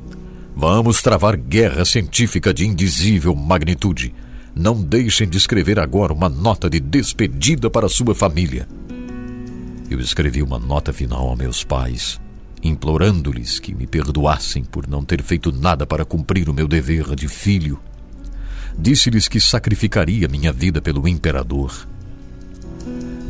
Vamos travar guerra científica de indizível magnitude. Não deixem de escrever agora uma nota de despedida para sua família. Eu escrevi uma nota final a meus pais implorando-lhes que me perdoassem por não ter feito nada para cumprir o meu dever de filho. Disse-lhes que sacrificaria minha vida pelo imperador.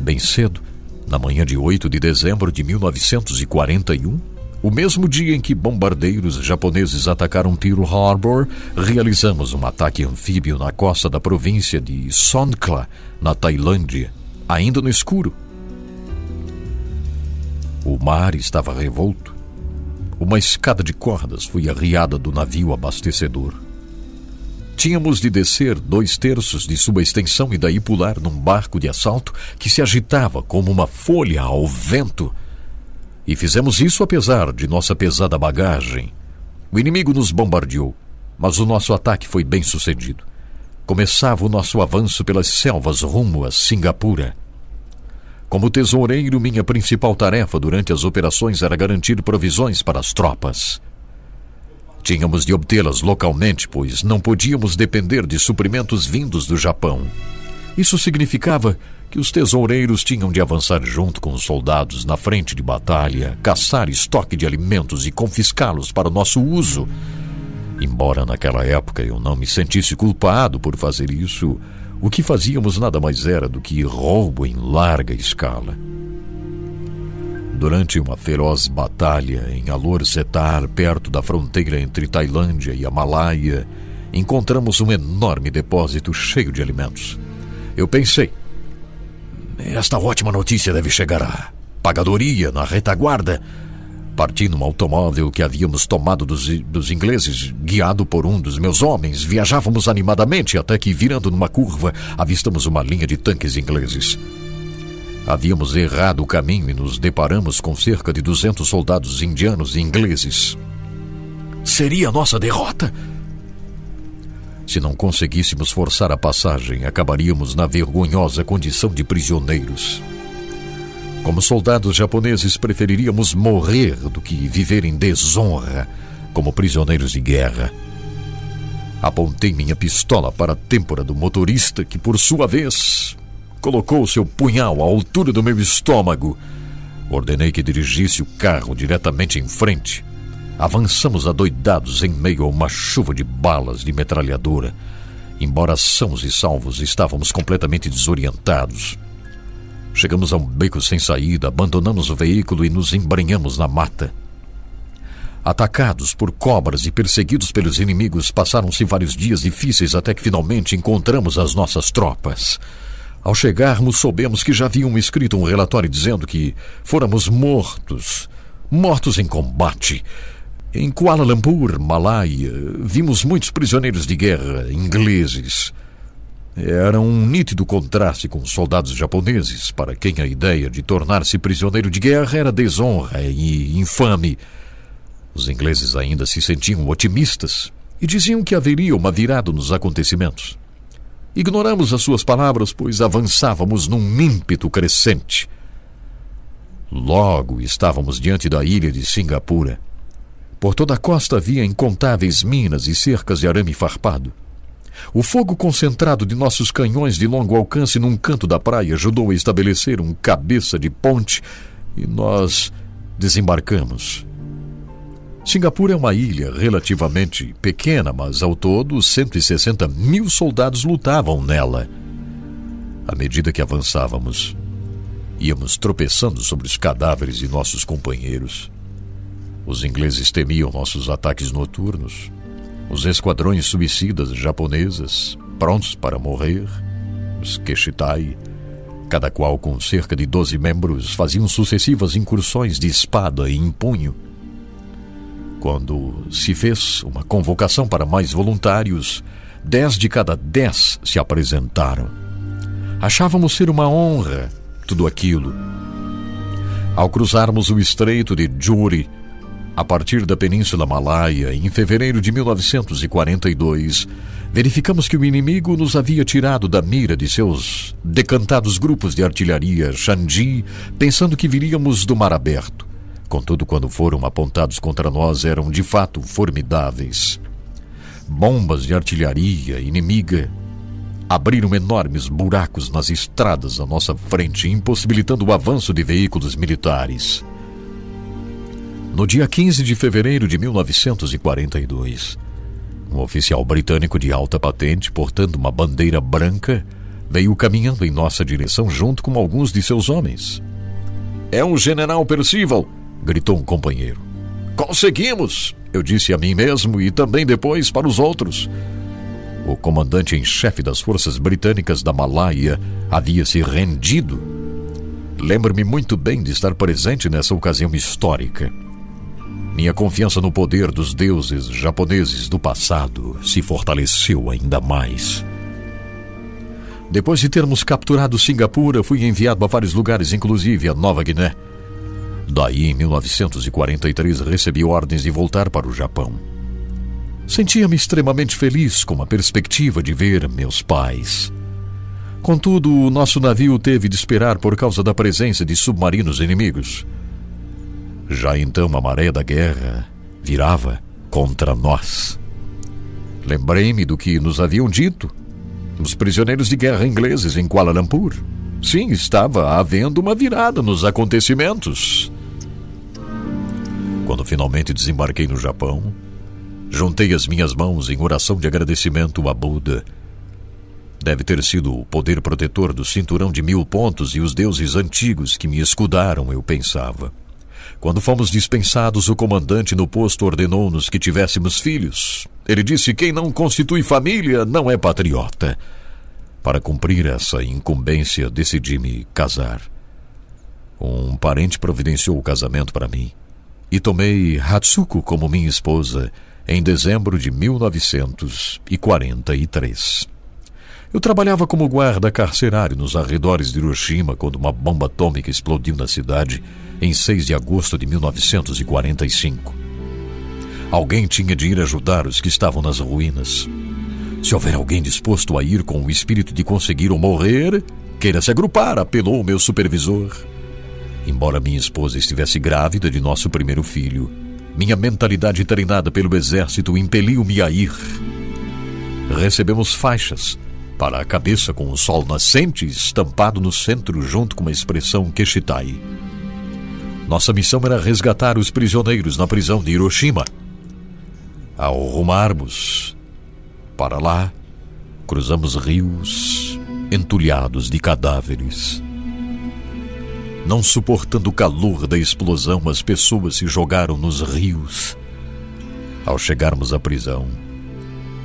Bem cedo, na manhã de 8 de dezembro de 1941, o mesmo dia em que bombardeiros japoneses atacaram Pearl Harbor, realizamos um ataque anfíbio na costa da província de Songkhla, na Tailândia, ainda no escuro. O mar estava revolto. Uma escada de cordas foi arriada do navio abastecedor. Tínhamos de descer dois terços de sua extensão e daí pular num barco de assalto que se agitava como uma folha ao vento. E fizemos isso apesar de nossa pesada bagagem. O inimigo nos bombardeou, mas o nosso ataque foi bem sucedido. Começava o nosso avanço pelas selvas rumo a Singapura. Como tesoureiro, minha principal tarefa durante as operações era garantir provisões para as tropas. Tínhamos de obtê-las localmente, pois não podíamos depender de suprimentos vindos do Japão. Isso significava que os tesoureiros tinham de avançar junto com os soldados na frente de batalha, caçar estoque de alimentos e confiscá-los para o nosso uso. Embora naquela época eu não me sentisse culpado por fazer isso, o que fazíamos nada mais era do que roubo em larga escala. Durante uma feroz batalha em Alor Setar, perto da fronteira entre Tailândia e a Malaia, encontramos um enorme depósito cheio de alimentos. Eu pensei, esta ótima notícia deve chegar à pagadoria na retaguarda Parti num automóvel que havíamos tomado dos, dos ingleses, guiado por um dos meus homens, viajávamos animadamente até que, virando numa curva, avistamos uma linha de tanques ingleses. Havíamos errado o caminho e nos deparamos com cerca de 200 soldados indianos e ingleses. Seria a nossa derrota? Se não conseguíssemos forçar a passagem, acabaríamos na vergonhosa condição de prisioneiros. Como soldados japoneses, preferiríamos morrer do que viver em desonra como prisioneiros de guerra. Apontei minha pistola para a têmpora do motorista, que, por sua vez, colocou seu punhal à altura do meu estômago. Ordenei que dirigisse o carro diretamente em frente. Avançamos adoidados em meio a uma chuva de balas de metralhadora. Embora sãos e salvos, estávamos completamente desorientados. Chegamos a um beco sem saída, abandonamos o veículo e nos embranhamos na mata. Atacados por cobras e perseguidos pelos inimigos, passaram-se vários dias difíceis até que finalmente encontramos as nossas tropas. Ao chegarmos, soubemos que já haviam escrito um relatório dizendo que fôramos mortos, mortos em combate. Em Kuala Lumpur, Malaya, vimos muitos prisioneiros de guerra ingleses. Era um nítido contraste com os soldados japoneses, para quem a ideia de tornar-se prisioneiro de guerra era desonra e infame. Os ingleses ainda se sentiam otimistas e diziam que haveria uma virada nos acontecimentos. Ignoramos as suas palavras, pois avançávamos num ímpeto crescente. Logo estávamos diante da ilha de Singapura. Por toda a costa havia incontáveis minas e cercas de arame farpado. O fogo concentrado de nossos canhões de longo alcance num canto da praia ajudou a estabelecer um cabeça de ponte e nós desembarcamos. Singapura é uma ilha relativamente pequena, mas ao todo 160 mil soldados lutavam nela. À medida que avançávamos, íamos tropeçando sobre os cadáveres de nossos companheiros. Os ingleses temiam nossos ataques noturnos. Os esquadrões suicidas japonesas, prontos para morrer, os Keshitai, cada qual com cerca de doze membros, faziam sucessivas incursões de espada e empunho. Quando se fez uma convocação para mais voluntários, dez de cada dez se apresentaram. Achávamos ser uma honra tudo aquilo. Ao cruzarmos o estreito de Juri, a partir da Península Malaia, em fevereiro de 1942, verificamos que o inimigo nos havia tirado da mira de seus decantados grupos de artilharia Xandi, pensando que viríamos do mar aberto. Contudo, quando foram apontados contra nós, eram de fato formidáveis. Bombas de artilharia inimiga abriram enormes buracos nas estradas à nossa frente, impossibilitando o avanço de veículos militares. No dia 15 de fevereiro de 1942, um oficial britânico de alta patente, portando uma bandeira branca, veio caminhando em nossa direção junto com alguns de seus homens. É um general Percival! gritou um companheiro. Conseguimos! Eu disse a mim mesmo e também depois para os outros. O comandante em chefe das forças britânicas da Malaia havia se rendido. Lembro-me muito bem de estar presente nessa ocasião histórica. Minha confiança no poder dos deuses japoneses do passado se fortaleceu ainda mais. Depois de termos capturado Singapura, fui enviado a vários lugares, inclusive a Nova Guiné. Daí, em 1943, recebi ordens de voltar para o Japão. Sentia-me extremamente feliz com a perspectiva de ver meus pais. Contudo, o nosso navio teve de esperar por causa da presença de submarinos inimigos. Já então a maré da guerra virava contra nós. Lembrei-me do que nos haviam dito os prisioneiros de guerra ingleses em Kuala Lumpur. Sim, estava havendo uma virada nos acontecimentos. Quando finalmente desembarquei no Japão, juntei as minhas mãos em oração de agradecimento a Buda. Deve ter sido o poder protetor do cinturão de mil pontos e os deuses antigos que me escudaram, eu pensava. Quando fomos dispensados, o comandante no posto ordenou-nos que tivéssemos filhos. Ele disse: quem não constitui família não é patriota. Para cumprir essa incumbência, decidi me casar. Um parente providenciou o casamento para mim e tomei Hatsuko como minha esposa em dezembro de 1943. Eu trabalhava como guarda carcerário nos arredores de Hiroshima quando uma bomba atômica explodiu na cidade em 6 de agosto de 1945. Alguém tinha de ir ajudar os que estavam nas ruínas. Se houver alguém disposto a ir com o espírito de conseguir ou morrer, queira se agrupar, apelou o meu supervisor. Embora minha esposa estivesse grávida de nosso primeiro filho, minha mentalidade treinada pelo exército impeliu-me a ir. Recebemos faixas para a cabeça com o sol nascente estampado no centro junto com uma expressão Keshitai. Nossa missão era resgatar os prisioneiros na prisão de Hiroshima. Ao rumarmos para lá, cruzamos rios entulhados de cadáveres. Não suportando o calor da explosão, as pessoas se jogaram nos rios. Ao chegarmos à prisão,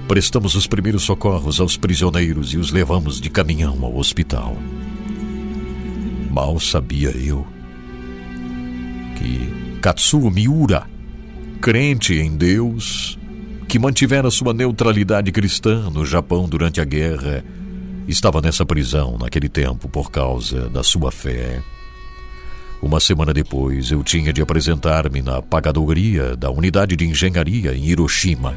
prestamos os primeiros socorros aos prisioneiros e os levamos de caminhão ao hospital. Mal sabia eu Katsuo Miura, crente em Deus, que mantivera sua neutralidade cristã no Japão durante a guerra, estava nessa prisão naquele tempo por causa da sua fé. Uma semana depois, eu tinha de apresentar-me na pagadoria da unidade de engenharia em Hiroshima.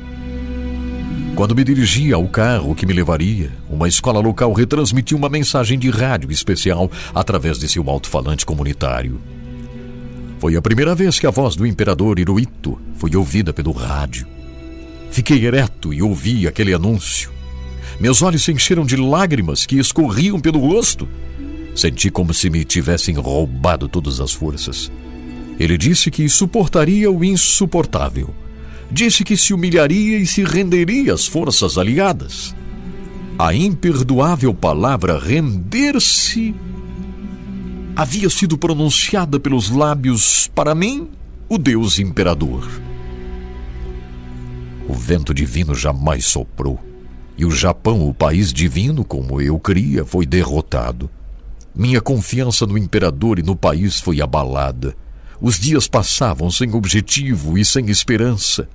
Quando me dirigia ao carro que me levaria, uma escola local retransmitiu uma mensagem de rádio especial através de seu alto-falante comunitário. Foi a primeira vez que a voz do imperador Hirohito foi ouvida pelo rádio. Fiquei ereto e ouvi aquele anúncio. Meus olhos se encheram de lágrimas que escorriam pelo rosto. Senti como se me tivessem roubado todas as forças. Ele disse que suportaria o insuportável. Disse que se humilharia e se renderia às forças aliadas. A imperdoável palavra render-se havia sido pronunciada pelos lábios para mim, o Deus imperador. O vento divino jamais soprou, e o Japão, o país divino como eu cria, foi derrotado. Minha confiança no imperador e no país foi abalada. Os dias passavam sem objetivo e sem esperança.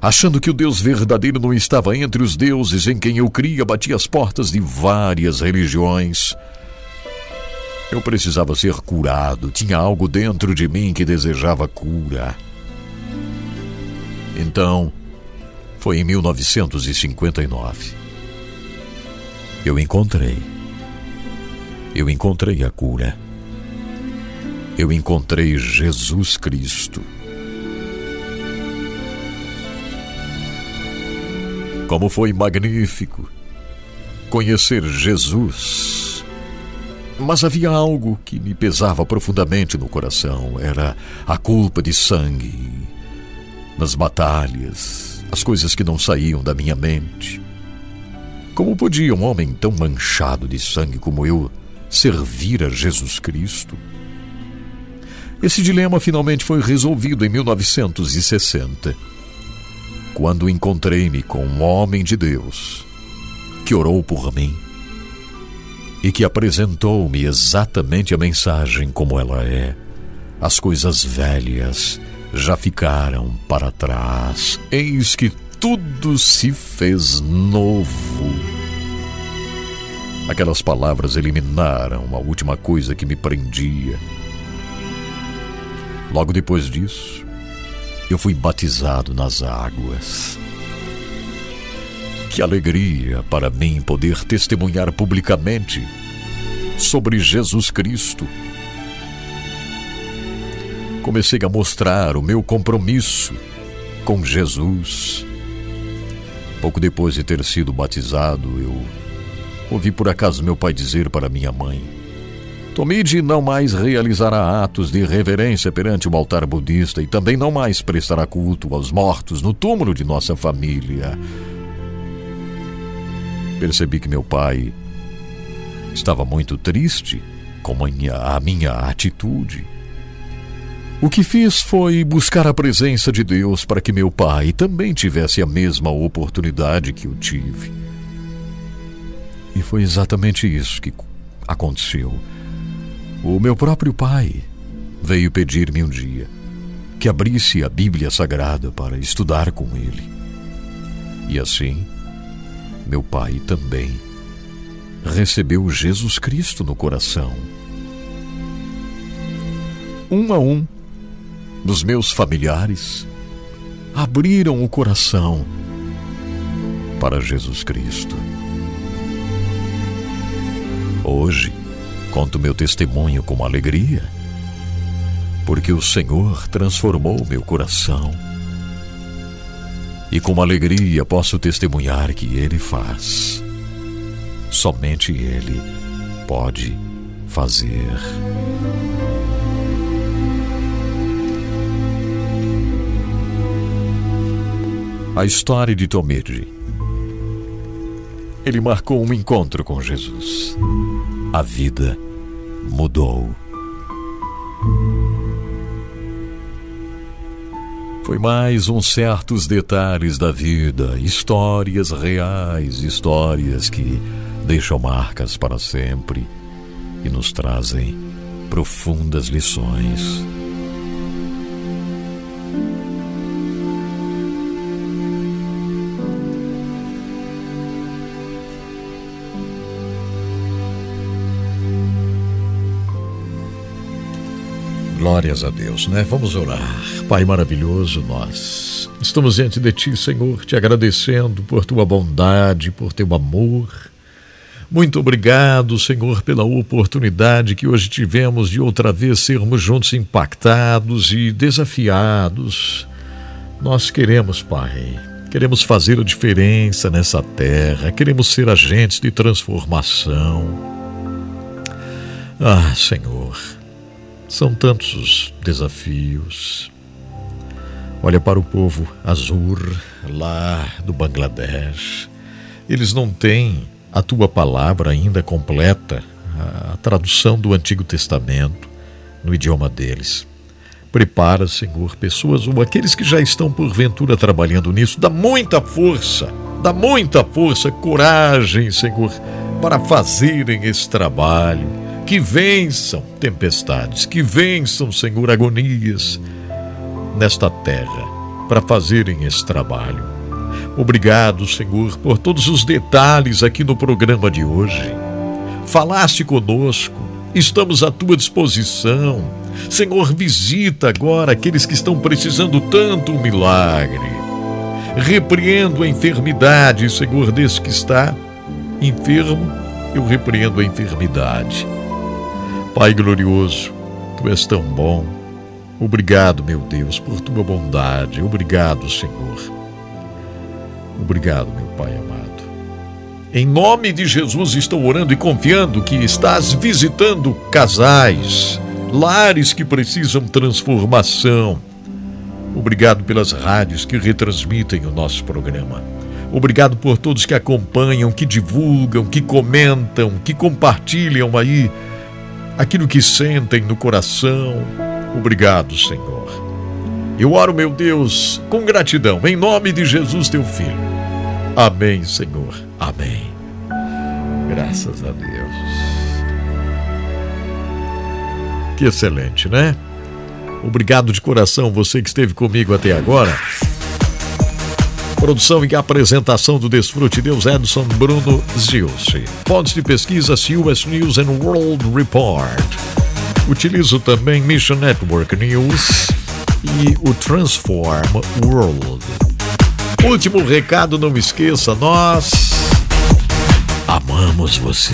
Achando que o Deus verdadeiro não estava entre os deuses em quem eu cria, bati as portas de várias religiões. Eu precisava ser curado, tinha algo dentro de mim que desejava cura. Então, foi em 1959. Eu encontrei. Eu encontrei a cura. Eu encontrei Jesus Cristo. Como foi magnífico conhecer Jesus. Mas havia algo que me pesava profundamente no coração: era a culpa de sangue. Nas batalhas, as coisas que não saíam da minha mente. Como podia um homem tão manchado de sangue como eu servir a Jesus Cristo? Esse dilema finalmente foi resolvido em 1960, quando encontrei-me com um homem de Deus que orou por mim e que apresentou-me exatamente a mensagem como ela é. As coisas velhas já ficaram para trás. Eis que tudo se fez novo. Aquelas palavras eliminaram a última coisa que me prendia. Logo depois disso, eu fui batizado nas águas. Que alegria para mim poder testemunhar publicamente sobre Jesus Cristo comecei a mostrar o meu compromisso com Jesus. Pouco depois de ter sido batizado, eu ouvi por acaso meu pai dizer para minha mãe: Tomide não mais realizará atos de reverência perante o altar budista e também não mais prestará culto aos mortos no túmulo de nossa família. Percebi que meu pai estava muito triste com a minha, atitude. O que fiz foi buscar a presença de Deus para que meu pai também tivesse a mesma oportunidade que eu tive. E foi exatamente isso que aconteceu. O meu próprio pai veio pedir-me um dia que abrisse a Bíblia Sagrada para estudar com ele. E assim, meu pai também recebeu Jesus Cristo no coração. Um a um, dos meus familiares abriram o coração para Jesus Cristo. Hoje, conto meu testemunho com alegria, porque o Senhor transformou meu coração. E com alegria posso testemunhar que Ele faz. Somente Ele pode fazer. A história de Tomiri. Ele marcou um encontro com Jesus. A vida mudou. Foi mais uns certos detalhes da vida, histórias reais, histórias que deixam marcas para sempre e nos trazem profundas lições. Glórias a Deus, né? Vamos orar. Pai maravilhoso, nós estamos diante de Ti, Senhor, te agradecendo por Tua bondade, por Teu amor. Muito obrigado, Senhor, pela oportunidade que hoje tivemos de outra vez sermos juntos impactados e desafiados. Nós queremos, Pai, queremos fazer a diferença nessa terra, queremos ser agentes de transformação. Ah, Senhor, são tantos os desafios. Olha para o povo Azur, lá do Bangladesh. Eles não têm a tua palavra ainda completa, a tradução do Antigo Testamento no idioma deles. Prepara, Senhor, pessoas ou aqueles que já estão porventura trabalhando nisso, dá muita força, dá muita força, coragem, Senhor, para fazerem esse trabalho que vençam tempestades, que vençam, Senhor, agonias nesta terra para fazerem esse trabalho. Obrigado, Senhor, por todos os detalhes aqui no programa de hoje. Falaste conosco, estamos à tua disposição. Senhor, visita agora aqueles que estão precisando tanto um milagre. Repreendo a enfermidade, Senhor, desse que está enfermo, eu repreendo a enfermidade. Pai glorioso, tu és tão bom. Obrigado, meu Deus, por tua bondade. Obrigado, Senhor. Obrigado, meu Pai amado. Em nome de Jesus estou orando e confiando que estás visitando casais, lares que precisam transformação. Obrigado pelas rádios que retransmitem o nosso programa. Obrigado por todos que acompanham, que divulgam, que comentam, que compartilham aí aquilo que sentem no coração. Obrigado, Senhor. Eu oro, meu Deus, com gratidão, em nome de Jesus, teu Filho. Amém, Senhor. Amém. Graças a Deus. Que excelente, né? Obrigado de coração, você que esteve comigo até agora. Produção e apresentação do Desfrute Deus Edson Bruno Zilce. Fontes de pesquisa US News and World Report. Utilizo também Mission Network News e o Transform World. Último recado, não esqueça, nós amamos você.